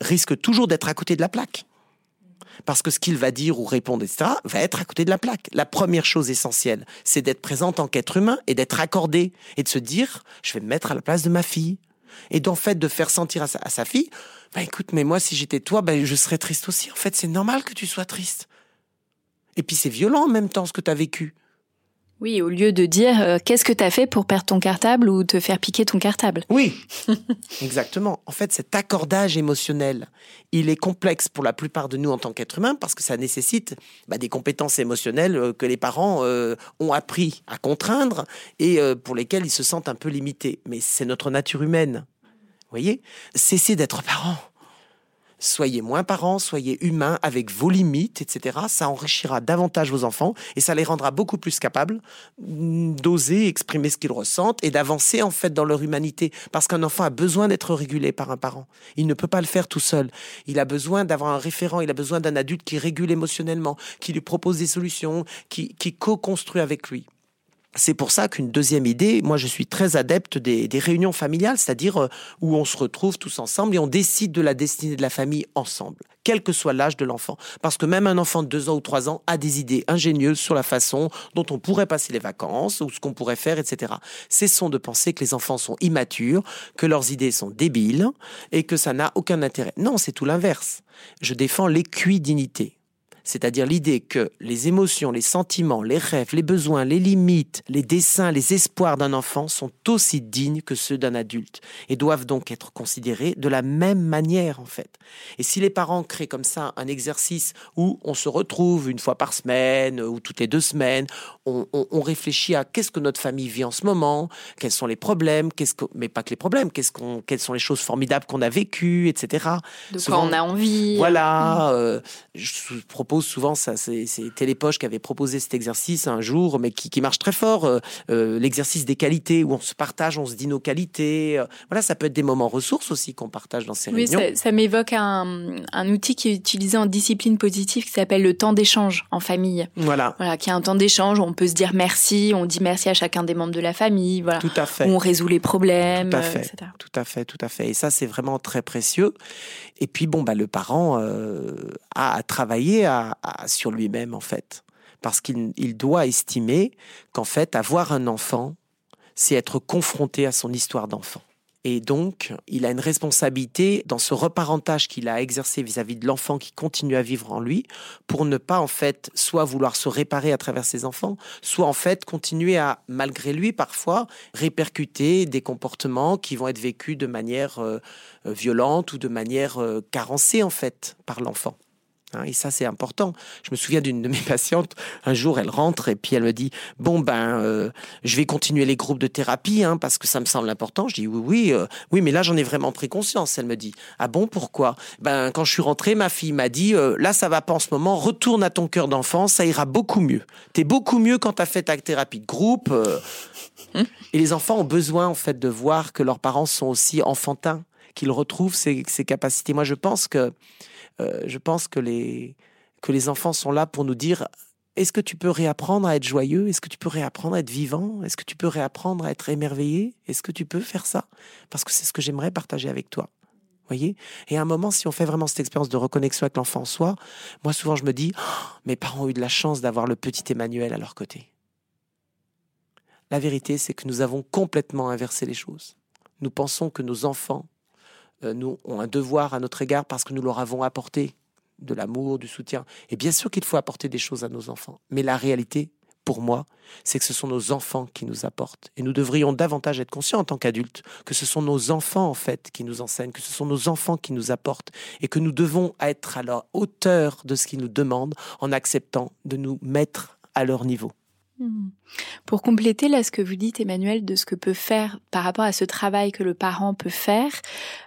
risque toujours d'être à côté de la plaque. Parce que ce qu'il va dire ou répondre, etc., va être à côté de la plaque. La première chose essentielle, c'est d'être présent en tant qu'être humain et d'être accordé et de se dire, je vais me mettre à la place de ma fille. Et d'en fait, de faire sentir à sa fille, bah écoute, mais moi, si j'étais toi, bah, je serais triste aussi. En fait, c'est normal que tu sois triste. Et puis c'est violent en même temps ce que tu as vécu. Oui, au lieu de dire euh, qu'est-ce que tu as fait pour perdre ton cartable ou te faire piquer ton cartable? Oui, exactement. En fait, cet accordage émotionnel, il est complexe pour la plupart de nous en tant qu'êtres humains parce que ça nécessite bah, des compétences émotionnelles euh, que les parents euh, ont appris à contraindre et pour lesquelles ils se sentent un peu limités. Mais c'est notre nature humaine voyez Cessez d'être parent. Soyez moins parents, soyez humains avec vos limites, etc. Ça enrichira davantage vos enfants et ça les rendra beaucoup plus capables d'oser exprimer ce qu'ils ressentent et d'avancer en fait dans leur humanité. Parce qu'un enfant a besoin d'être régulé par un parent. Il ne peut pas le faire tout seul. Il a besoin d'avoir un référent, il a besoin d'un adulte qui régule émotionnellement, qui lui propose des solutions, qui, qui co-construit avec lui c'est pour ça qu'une deuxième idée, moi je suis très adepte des, réunions familiales, c'est-à-dire euh, où on se retrouve tous ensemble et on décide de la destinée de la famille ensemble, quel que soit l'âge de l'enfant. Parce que même un enfant de deux ans ou trois ans a des idées ingénieuses sur la façon dont on pourrait passer les vacances ou ce qu'on pourrait faire, etc. Cessons de penser que les enfants sont immatures, que leurs idées sont débiles et que ça n'a aucun intérêt. Non, c'est tout l'inverse. Je défends l'équidinité c'est-à-dire l'idée que les émotions, les sentiments, les rêves, les besoins, les limites, les dessins, les espoirs d'un enfant sont aussi dignes que ceux d'un adulte et doivent donc être considérés de la même manière en fait. Et si les parents créent comme ça un exercice où on se retrouve une fois par semaine ou toutes les deux semaines, on, réfléchit à qu'est-ce que notre famille vit en ce moment, quels sont les problèmes, qu'est-ce que, mais pas que les problèmes, qu'est-ce qu'on, quelles sont les choses formidables qu'on a vécues, etc. De quoi on a envie. Voilà. Euh, je propose souvent, ça, c'est Télépoche qui avait proposé cet exercice un jour, mais qui, marche très fort, euh, euh, l'exercice des qualités, où on se partage, on se dit nos qualités. Euh, voilà, ça peut être des moments ressources aussi qu'on partage dans ces réunions. Oui, ça, m'évoque un, outil qui est utilisé en discipline positive qui s'appelle le temps d'échange en famille. Voilà. Voilà, qui est un temps d'échange où on peut se dire merci, on dit merci à chacun des membres de la famille, voilà. Tout à fait. Où on résout les problèmes, tout à fait. Tout à fait, tout à fait. Et ça, c'est vraiment très précieux. Et puis, bon, bah, le parent a à travailler à sur lui-même en fait. Parce qu'il doit estimer qu'en fait, avoir un enfant, c'est être confronté à son histoire d'enfant. Et donc, il a une responsabilité dans ce reparentage qu'il a exercé vis-à-vis de l'enfant qui continue à vivre en lui, pour ne pas en fait soit vouloir se réparer à travers ses enfants, soit en fait continuer à, malgré lui parfois, répercuter des comportements qui vont être vécus de manière euh, euh, violente ou de manière euh, carencée en fait par l'enfant. Hein, et ça, c'est important. Je me souviens d'une de mes patientes, un jour, elle rentre et puis elle me dit, bon, ben, euh, je vais continuer les groupes de thérapie hein, parce que ça me semble important. Je dis, oui, oui, euh, oui, mais là, j'en ai vraiment pris conscience. Elle me dit, ah bon, pourquoi? Ben, quand je suis rentrée, ma fille m'a dit, euh, là, ça va pas en ce moment, retourne à ton cœur d'enfant, ça ira beaucoup mieux. T'es beaucoup mieux quand t'as fait ta thérapie de groupe. Et les enfants ont besoin, en fait, de voir que leurs parents sont aussi enfantins, qu'ils retrouvent ces, ces capacités. Moi, je pense que euh, je pense que les, que les enfants sont là pour nous dire est-ce que tu peux réapprendre à être joyeux? Est-ce que tu peux réapprendre à être vivant? Est-ce que tu peux réapprendre à être émerveillé? Est-ce que tu peux faire ça? Parce que c'est ce que j'aimerais partager avec toi. Voyez? Et à un moment, si on fait vraiment cette expérience de reconnexion avec l'enfant en soi, moi souvent je me dis, oh, mes parents ont eu de la chance d'avoir le petit Emmanuel à leur côté. La vérité, c'est que nous avons complètement inversé les choses. Nous pensons que nos enfants nous ont un devoir à notre égard parce que nous leur avons apporté de l'amour, du soutien. Et bien sûr qu'il faut apporter des choses à nos enfants. Mais la réalité, pour moi, c'est que ce sont nos enfants qui nous apportent. Et nous devrions davantage être conscients en tant qu'adultes que ce sont nos enfants, en fait, qui nous enseignent, que ce sont nos enfants qui nous apportent, et que nous devons être à la hauteur de ce qu'ils nous demandent en acceptant de nous mettre à leur niveau. Hmm. Pour compléter là ce que vous dites Emmanuel de ce que peut faire par rapport à ce travail que le parent peut faire,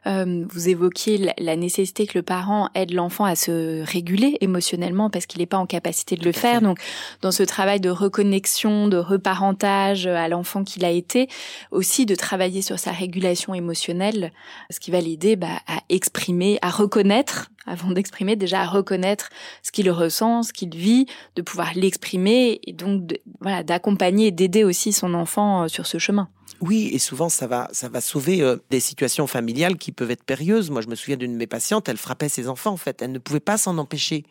euh, vous évoquiez la, nécessité que le parent aide l'enfant à se réguler émotionnellement parce qu'il n'est pas en capacité de le faire. Donc dans ce travail de reconnexion, de reparentage à l'enfant qu'il a été, aussi de travailler sur sa régulation émotionnelle, ce qui va l'aider bah, à exprimer, à reconnaître avant d'exprimer, déjà à reconnaître ce qu'il ressent, ce qu'il vit, de pouvoir l'exprimer et donc voilà d'accompagner et d'aider aussi son enfant euh, sur ce chemin. Oui, et souvent ça va, ça va sauver euh, des situations familiales qui peuvent être périlleuses. Moi, je me souviens d'une de mes patientes, elle frappait ses enfants en fait, elle ne pouvait pas s'en empêcher.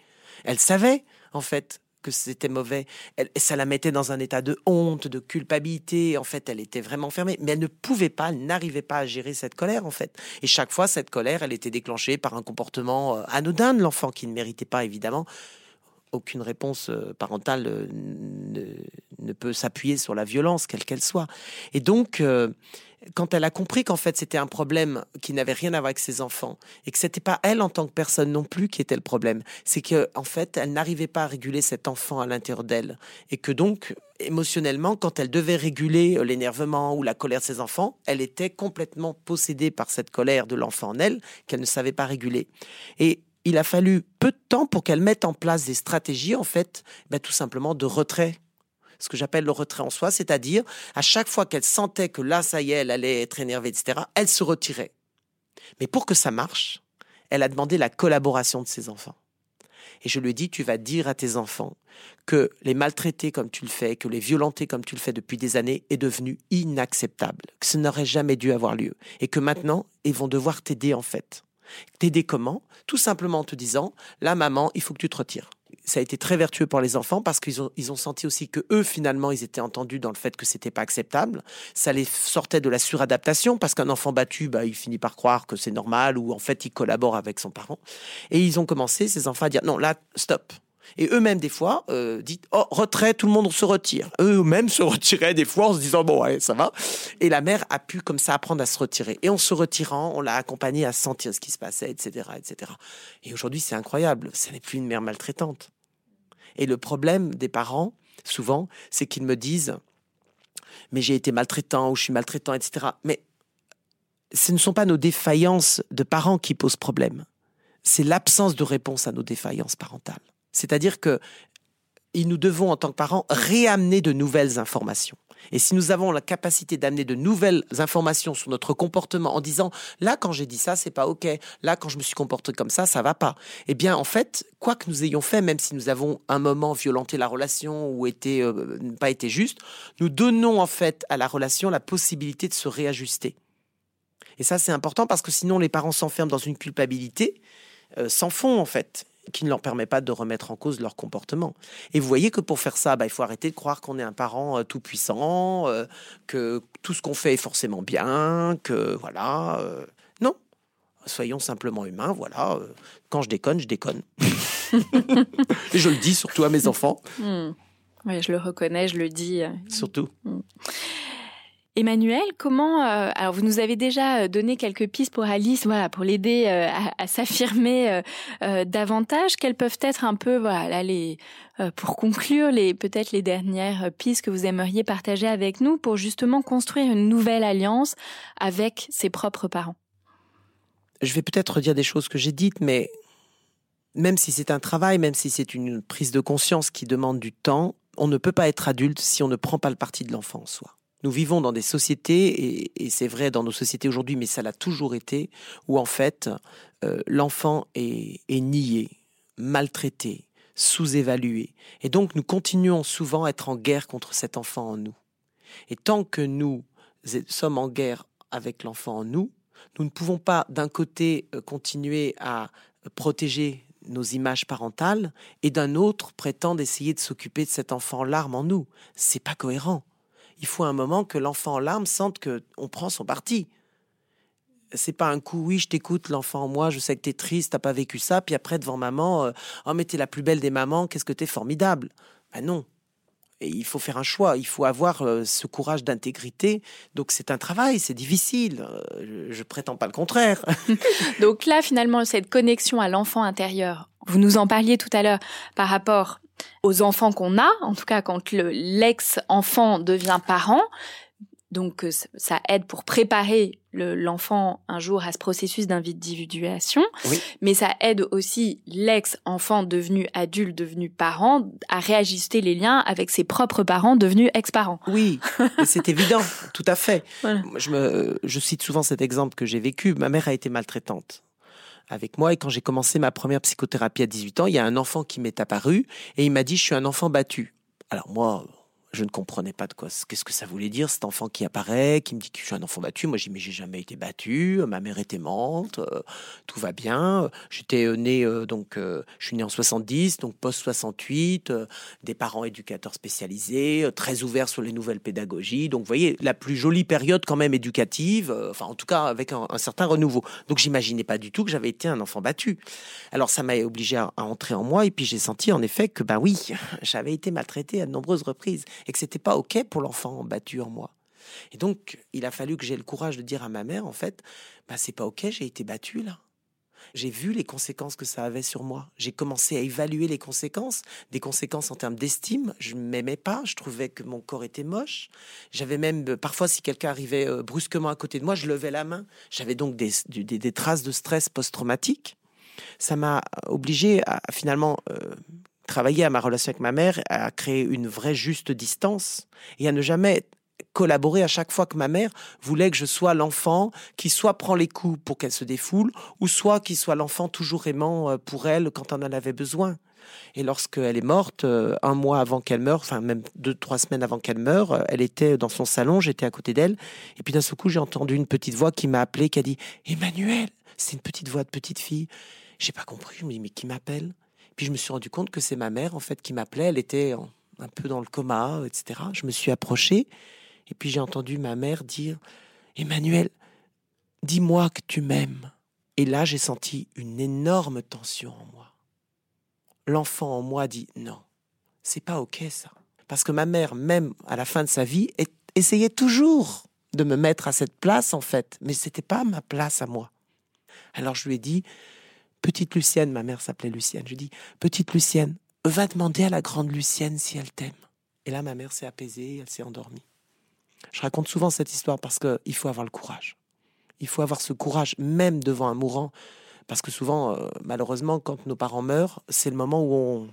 Elle savait en fait que c'était mauvais. Elle, ça la mettait dans un état de honte, de culpabilité. En fait, elle était vraiment fermée. Mais elle ne pouvait pas, elle n'arrivait pas à gérer cette colère, en fait. Et chaque fois, cette colère, elle était déclenchée par un comportement euh, anodin de l'enfant qui ne méritait pas, évidemment. Aucune réponse euh, parentale euh, ne, peut s'appuyer sur la violence, quelle qu'elle soit. Et donc, quand elle a compris qu'en fait c'était un problème qui n'avait rien à voir avec ses enfants et que c'était pas elle en tant que personne non plus qui était le problème, c'est que en fait elle n'arrivait pas à réguler cet enfant à l'intérieur d'elle et que donc émotionnellement quand elle devait réguler l'énervement ou la colère de ses enfants, elle était complètement possédée par cette colère de l'enfant en elle qu'elle ne savait pas réguler. Et il a fallu peu de temps pour qu'elle mette en place des stratégies en fait, ben, tout simplement de retrait ce que j'appelle le retrait en soi, c'est-à-dire à chaque fois qu'elle sentait que là, ça y est, elle allait être énervée, etc., elle se retirait. Mais pour que ça marche, elle a demandé la collaboration de ses enfants. Et je lui dit, tu vas dire à tes enfants que les maltraiter comme tu le fais, que les violenter comme tu le fais depuis des années est devenu inacceptable, que ce n'aurait jamais dû avoir lieu, et que maintenant, ils vont devoir t'aider en fait. T'aider comment? Tout simplement en te disant, là maman, il faut que tu te retires ça a été très vertueux pour les enfants parce qu'ils ont, ils ont senti aussi que eux, finalement, ils étaient entendus dans le fait que c'était pas acceptable. Ça les sortait de la suradaptation parce qu'un enfant battu, bah, il finit par croire que c'est normal ou en fait, il collabore avec son parent. Et ils ont commencé, ces enfants, à dire non, là, stop. Et eux-mêmes, des fois, euh, disent Oh, retrait, tout le monde se retire. Eux-mêmes se retiraient des fois en se disant Bon, ouais, ça va. Et la mère a pu, comme ça, apprendre à se retirer. Et en se retirant, on l'a accompagnée à sentir ce qui se passait, etc. etc. Et aujourd'hui, c'est incroyable. Ce n'est plus une mère maltraitante. Et le problème des parents, souvent, c'est qu'ils me disent Mais j'ai été maltraitant ou je suis maltraitant, etc. Mais ce ne sont pas nos défaillances de parents qui posent problème. C'est l'absence de réponse à nos défaillances parentales. C'est-à-dire que nous devons, en tant que parents, réamener de nouvelles informations. Et si nous avons la capacité d'amener de nouvelles informations sur notre comportement en disant là quand j'ai dit ça c'est pas ok, là quand je me suis comporté comme ça ça va pas. Eh bien en fait quoi que nous ayons fait, même si nous avons un moment violenté la relation ou été euh, pas été juste, nous donnons en fait à la relation la possibilité de se réajuster. Et ça c'est important parce que sinon les parents s'enferment dans une culpabilité, euh, s'en font en fait qui ne leur permet pas de remettre en cause leur comportement. Et vous voyez que pour faire ça, bah, il faut arrêter de croire qu'on est un parent euh, tout puissant, euh, que tout ce qu'on fait est forcément bien, que voilà. Euh, non, soyons simplement humains. Voilà, quand je déconne, je déconne. Et je le dis surtout à mes enfants. Hmm. Oui, je le reconnais, je le dis. Surtout. Hmm. Emmanuel, comment euh, alors vous nous avez déjà euh, donné quelques pistes pour Alice, voilà, pour l'aider euh, à, s'affirmer davantage. Quelles peuvent être un peu, voilà, les pour conclure, les peut-être les dernières pistes que vous aimeriez partager avec nous pour justement construire une nouvelle alliance avec ses propres parents? Je vais peut-être dire des choses que j'ai dites, mais même si c'est un travail, même si c'est une prise de conscience qui demande du temps, on ne peut pas être adulte si on ne prend pas le parti de l'enfant en soi. Nous vivons dans des sociétés, et, c'est vrai dans nos sociétés aujourd'hui, mais ça l'a toujours été, où en fait euh, l'enfant est, est nié, maltraité, sous-évalué. Et donc nous continuons souvent à être en guerre contre cet enfant en nous. Et tant que nous sommes en guerre avec l'enfant en nous, nous ne pouvons pas d'un côté euh, continuer à protéger nos images parentales et d'un autre prétendre essayer de s'occuper de cet enfant en larmes en nous. C'est pas cohérent. Il faut un moment que l'enfant en larmes sente que on prend son parti. C'est pas un coup, oui, je t'écoute, l'enfant en moi, je sais que t'es triste, t'as pas vécu ça, puis après devant maman, euh, oh mais t'es la plus belle des mamans, qu'est-ce que t'es formidable. Ben non, et il faut faire un choix, il faut avoir euh, ce courage d'intégrité. Donc c'est un travail, c'est difficile. Euh, je, prétends pas le contraire. Donc là, finalement, cette connexion à l'enfant intérieur, vous nous en parliez tout à l'heure par rapport aux enfants qu'on a, en tout cas quand l'ex-enfant devient parent, donc euh, ça aide pour préparer l'enfant un jour à ce processus d'individuation, mais ça aide aussi l'ex-enfant devenu adulte, devenu parent, à réajuster les liens avec ses propres parents devenus ex-parents. Oui, c'est évident, tout à fait. Je, me, je cite souvent cet exemple que j'ai vécu. Ma mère a été maltraitante avec moi et quand j'ai commencé ma première psychothérapie à 18 ans, il y a un enfant qui m'est apparu et il m'a dit je suis un enfant battu. Alors moi, je ne comprenais pas de quoi, qu'est-ce que ça voulait dire, cet enfant qui apparaît, qui me dit que je suis un enfant battu. Moi, j'ai j'ai jamais été battu, ma mère était mente, euh, tout va bien. J'étais euh, né, euh, donc, je suis né en 70, donc post-68, des parents éducateurs spécialisés, très ouverts sur les nouvelles pédagogies. Donc, vous voyez, la plus jolie période quand même éducative, enfin, en tout cas, avec un, certain renouveau. Donc, j'imaginais pas du tout que j'avais été un enfant battu. Alors, ça m'a obligé à, entrer en moi, et puis j'ai senti en effet que, ben oui, j'avais été maltraité à de nombreuses reprises et que c'était pas ok pour l'enfant battu en moi. Et donc, il a fallu que j'ai le courage de dire à ma mère, en fait, bah, c'est pas ok, j'ai été battu là. J'ai vu les conséquences que ça avait sur moi. J'ai commencé à évaluer les conséquences, des conséquences en termes d'estime. Je m'aimais pas, je trouvais que mon corps était moche. J'avais même, parfois, si quelqu'un arrivait euh, brusquement à côté de moi, je levais la main. J'avais donc des, des, traces de stress post-traumatique. Ça m'a obligé à, finalement euh, travailler à ma relation avec ma mère, à créer une vraie juste distance et à ne jamais collaborer à chaque fois que ma mère voulait que je sois l'enfant qui soit prend les coups pour qu'elle se défoule ou soit qui soit l'enfant toujours aimant euh, pour elle quand on en avait besoin. Et lorsqu'elle est morte, euh, un mois avant qu'elle meure, enfin même deux, trois semaines avant qu'elle meure, euh, elle était dans son salon, j'étais à côté d'elle, et puis d'un seul coup j'ai entendu une petite voix qui m'a appelé, qui a dit Emmanuel, c'est une petite voix de petite fille. J'ai pas compris, je me dis mais qui m'appelle? Puis je me suis rendu compte que c'est ma mère en fait qui m'appelait. Elle était un peu dans le coma, etc. Je me suis approché et puis j'ai entendu ma mère dire Emmanuel, dis-moi que tu m'aimes. Et là, j'ai senti une énorme tension en moi. L'enfant en moi dit non, c'est pas ok ça. Parce que ma mère, même à la fin de sa vie, essayait toujours de me mettre à cette place en fait, mais c'était pas ma place à moi. Alors je lui ai dit Petite Lucienne, ma mère s'appelait Lucienne. Je dis, petite Lucienne, va demander à la grande Lucienne si elle t'aime. Et là, ma mère s'est apaisée, elle s'est endormie. Je raconte souvent cette histoire parce qu'il faut avoir le courage. Il faut avoir ce courage, même devant un mourant. Parce que souvent, euh, malheureusement, quand nos parents meurent, c'est le moment où on,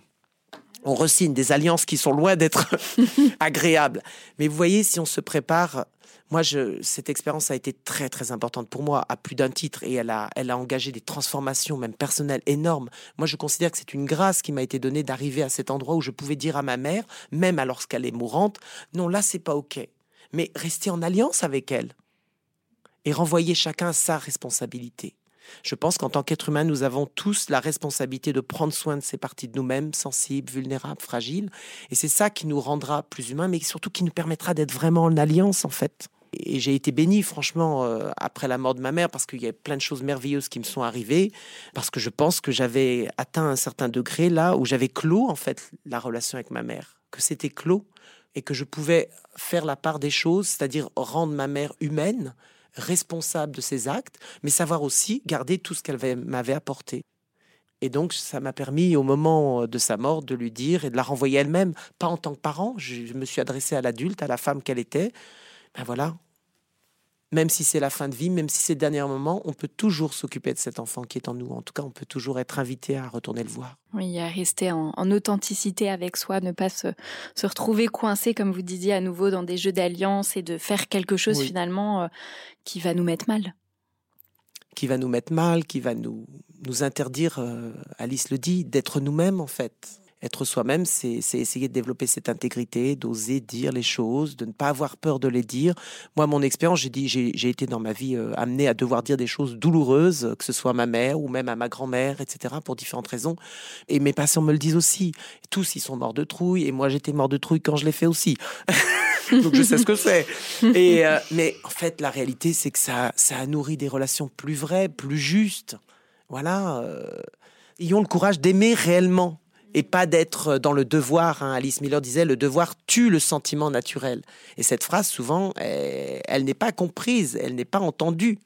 on resigne des alliances qui sont loin d'être agréables. Mais vous voyez, si on se prépare moi, je, cette expérience a été très très importante pour moi à plus d'un titre et elle a, elle a engagé des transformations même personnelles énormes. Moi, je considère que c'est une grâce qui m'a été donnée d'arriver à cet endroit où je pouvais dire à ma mère, même alors qu'elle est mourante, non là c'est pas ok, mais rester en alliance avec elle et renvoyer chacun sa responsabilité. Je pense qu'en tant qu'être humain, nous avons tous la responsabilité de prendre soin de ces parties de nous-mêmes, sensibles, vulnérables, fragiles. Et c'est ça qui nous rendra plus humains, mais surtout qui nous permettra d'être vraiment en alliance, en fait. Et j'ai été béni, franchement, euh, après la mort de ma mère, parce qu'il y a plein de choses merveilleuses qui me sont arrivées, parce que je pense que j'avais atteint un certain degré là où j'avais clos, en fait, la relation avec ma mère, que c'était clos, et que je pouvais faire la part des choses, c'est-à-dire rendre ma mère humaine, responsable de ses actes, mais savoir aussi garder tout ce qu'elle m'avait apporté. Et donc, ça m'a permis, au moment de sa mort, de lui dire et de la renvoyer elle-même, pas en tant que parent. Je me suis adressé à l'adulte, à la femme qu'elle était. Ben voilà, même si c'est la fin de vie, même si c'est le dernier moment, on peut toujours s'occuper de cet enfant qui est en nous. En tout cas, on peut toujours être invité à retourner le voir. Oui, à rester en, authenticité avec soi, ne pas se, retrouver coincé, comme vous disiez, à nouveau dans des jeux d'alliance et de faire quelque chose finalement euh, qui va nous mettre mal. Qui va nous mettre mal, qui va nous, nous interdire, euh, Alice le dit, d'être nous-mêmes en fait être soi-même, c'est essayer de développer cette intégrité, d'oser dire les choses, de ne pas avoir peur de les dire. Moi, mon expérience, j'ai été dans ma vie euh, amené à devoir dire des choses douloureuses, que ce soit à ma mère ou même à ma grand-mère, etc., pour différentes raisons. Et mes patients me le disent aussi. Tous, ils sont morts de trouille, et moi, j'étais mort de trouille quand je l'ai fait aussi. Donc je sais ce que c'est. Euh, mais en fait, la réalité, c'est que ça, ça a nourri des relations plus vraies, plus justes. Voilà. Euh, ayons le courage d'aimer réellement et pas d'être dans le devoir. Hein. Alice Miller disait le devoir tue le sentiment naturel. Et cette phrase, souvent, elle, n'est pas comprise, elle n'est pas entendue.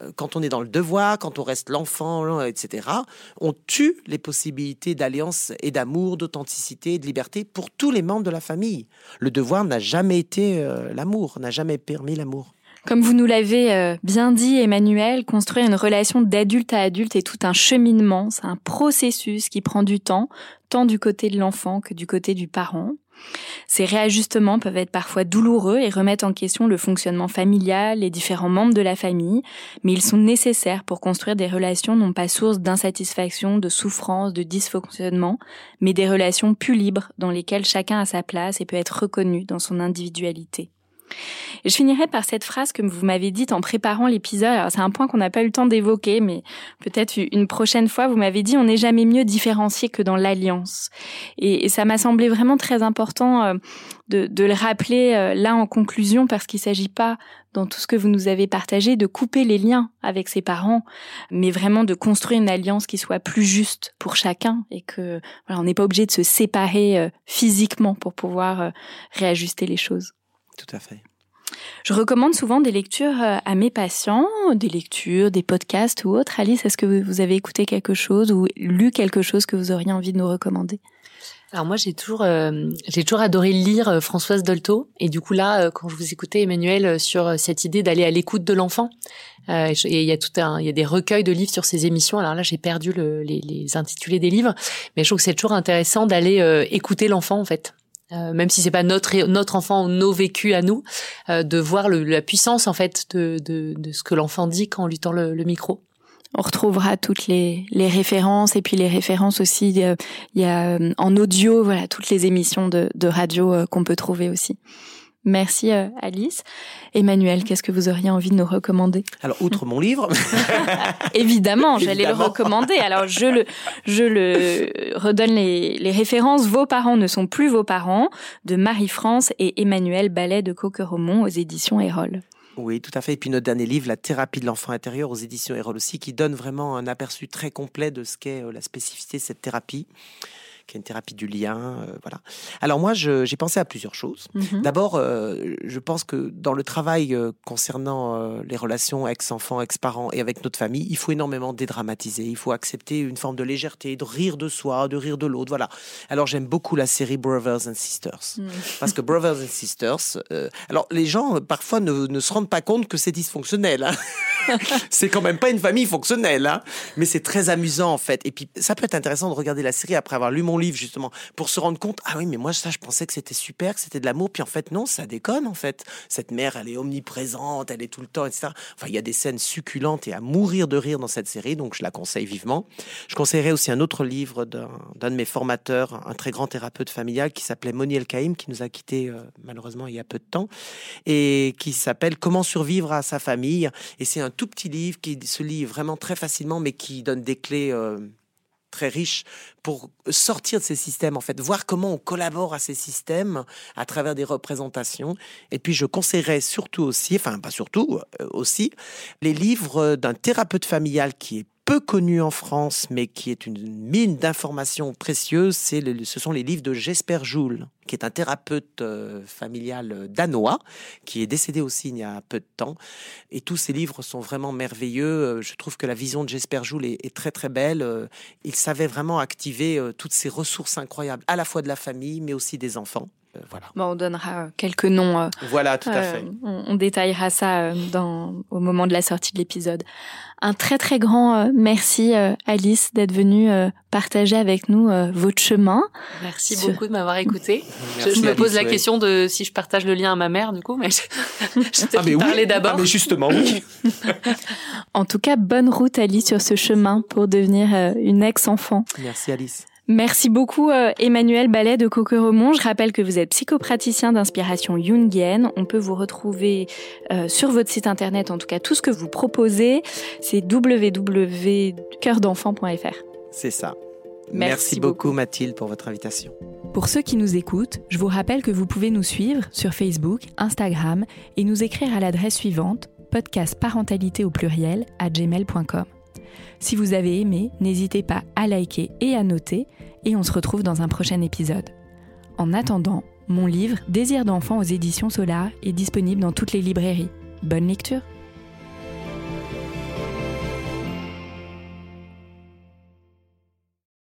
Euh, quand on est dans le devoir, quand on reste l'enfant, etc., on tue les possibilités d'alliance et d'amour, d'authenticité et de liberté pour tous les membres de la famille. Le devoir n'a jamais été euh, l'amour, n'a jamais permis l'amour. Comme vous nous l'avez euh, bien dit, Emmanuel, construire une relation d'adulte à adulte est tout un cheminement, c'est un processus qui prend du temps, tant du côté de l'enfant que du côté du parent. Ces réajustements peuvent être parfois douloureux et remettent en question le fonctionnement familial, les différents membres de la famille, mais ils sont nécessaires pour construire des relations non pas source d'insatisfaction, de souffrance, de dysfonctionnement, mais des relations plus libres dans lesquelles chacun a sa place et peut être reconnu dans son individualité. Je finirai par cette phrase que vous m'avez dite en préparant l'épisode. C'est un point qu'on n'a pas eu le temps d'évoquer, mais peut-être une prochaine fois, vous m'avez dit on n'est jamais mieux différencié que dans l'alliance. Et, ça m'a semblé vraiment très important euh, de, de le rappeler euh, là en conclusion, parce qu'il ne s'agit pas dans tout ce que vous nous avez partagé, de couper les liens avec ses parents, mais vraiment de construire une alliance qui soit plus juste pour chacun et que voilà, on n'est pas obligé de se séparer euh, physiquement pour pouvoir réajuster les choses. Tout à fait. Je recommande souvent des lectures euh, à mes patients, des lectures, des podcasts ou autres. Alice, est-ce que vous avez écouté quelque chose ou lu quelque chose que vous auriez envie de nous recommander? Alors moi j'ai toujours euh, j'ai toujours adoré lire euh, Françoise Dolto. Et du coup là quand je vous écoutais Emmanuel sur cette idée d'aller à l'écoute de l'enfant et il y a tout un il y a des recueils de livres sur ces émissions. Alors là j'ai perdu le, les, les intitulés des livres. Mais je trouve que c'est toujours intéressant d'aller écouter l'enfant en fait euh, même si c'est pas notre notre enfant nos vécus à nous, euh, de voir le, la puissance en fait de, de, de ce que l'enfant dit quand on lui tend le, le micro. On retrouvera toutes les, les, références et puis les références aussi. Il y a, euh, en audio, voilà, toutes les émissions de, de radio qu'on peut trouver aussi. Merci euh, Alice. Emmanuel, qu'est-ce que vous auriez envie de nous recommander? Alors, outre mon livre. Évidemment, j'allais le recommander. Alors, je le, je le redonne les, les, références. Vos parents ne sont plus vos parents de Marie-France et Emmanuel Ballet de Coqueromont aux éditions Erol. Oui, tout à fait. Et puis notre dernier livre, La thérapie de l'enfant intérieur aux éditions Erol aussi, qui donne vraiment un aperçu très complet de ce qu'est euh, la spécificité de cette thérapie qui est une thérapie du lien. Euh, voilà. Alors moi, j'ai pensé à plusieurs choses. Mhm. D'abord, euh, je pense que dans le travail euh, concernant les relations ex-enfants, ex-parents et avec notre famille, il faut énormément dédramatiser. Il faut accepter une forme de légèreté, de rire de soi, de rire de l'autre. Voilà. Alors j'aime beaucoup la série Brothers and Sisters. Mhm. Parce que Brothers and Sisters, alors les gens parfois ne, ne, se rendent pas compte que c'est dysfonctionnel. Hein. c'est quand même pas une famille fonctionnelle. Hein. Mais c'est très amusant en fait. Et puis ça peut être intéressant de regarder la série après avoir lu mon livre justement pour se rendre compte ah oui mais moi ça je pensais que c'était super que c'était de l'amour puis en fait non ça déconne en fait. Cette mère elle est omniprésente elle est tout le temps etc enfin il y a des scènes succulentes et à mourir de rire dans cette série donc je la conseille vivement. Je conseillerais aussi un autre livre d'un de mes formateurs un très grand thérapeute familial qui s'appelait Moniel Kaïm qui nous a quittés euh, malheureusement il y a peu de temps et qui s'appelle Comment survivre à sa famille. Et c'est un tout petit livre qui se lit vraiment très facilement mais qui donne des clés euh, très riche pour sortir de ces systèmes, en fait, voir comment on collabore à ces systèmes à travers des représentations. Et puis, je conseillerais surtout aussi, enfin, pas surtout, euh, aussi, les livres d'un thérapeute familial qui est peu connu en France, mais qui est une mine d'informations précieuses, c'est ce sont les livres de Jesper Joule, qui est un thérapeute euh, familial euh, danois, qui est décédé aussi il y a peu de temps. Et tous ces livres sont vraiment merveilleux. Euh, je trouve que la vision de Jesper Joule est très très belle. Il savait vraiment activer toutes ces ressources incroyables, à la fois de la famille, mais aussi des enfants. Euh, voilà. Bon, on donnera quelques noms. Euh, voilà, tout à fait. On, détaillera ça euh, dans, au moment de la sortie de l'épisode. Un très très grand merci Alice d'être venue partager avec nous votre chemin. Merci beaucoup de m'avoir écouté. je, me pose la question de si je partage le lien à ma mère du coup, mais je, je ah mais parler d'abord. Ah mais justement oui. en tout cas, bonne route Alice sur ce chemin pour devenir une ex-enfant. Merci Alice. Merci beaucoup euh, Emmanuel Ballet de Coqueromont. Je rappelle que vous êtes psychopraticien d'inspiration jungienne. On peut vous retrouver euh, sur votre site internet, en tout cas tout ce que vous proposez, c'est www.coeurdenfant.fr. C'est ça. Merci, beaucoup Mathilde pour votre invitation. Pour ceux qui nous écoutent, je vous rappelle que vous pouvez nous suivre sur Facebook, Instagram et nous écrire à l'adresse suivante podcast parentalité au pluriel à gmail.com. Si vous avez aimé, n'hésitez pas à liker et à noter, et on se retrouve dans un prochain épisode. En attendant, mon livre Désir d'enfant aux éditions Solar est disponible dans toutes les librairies. Bonne lecture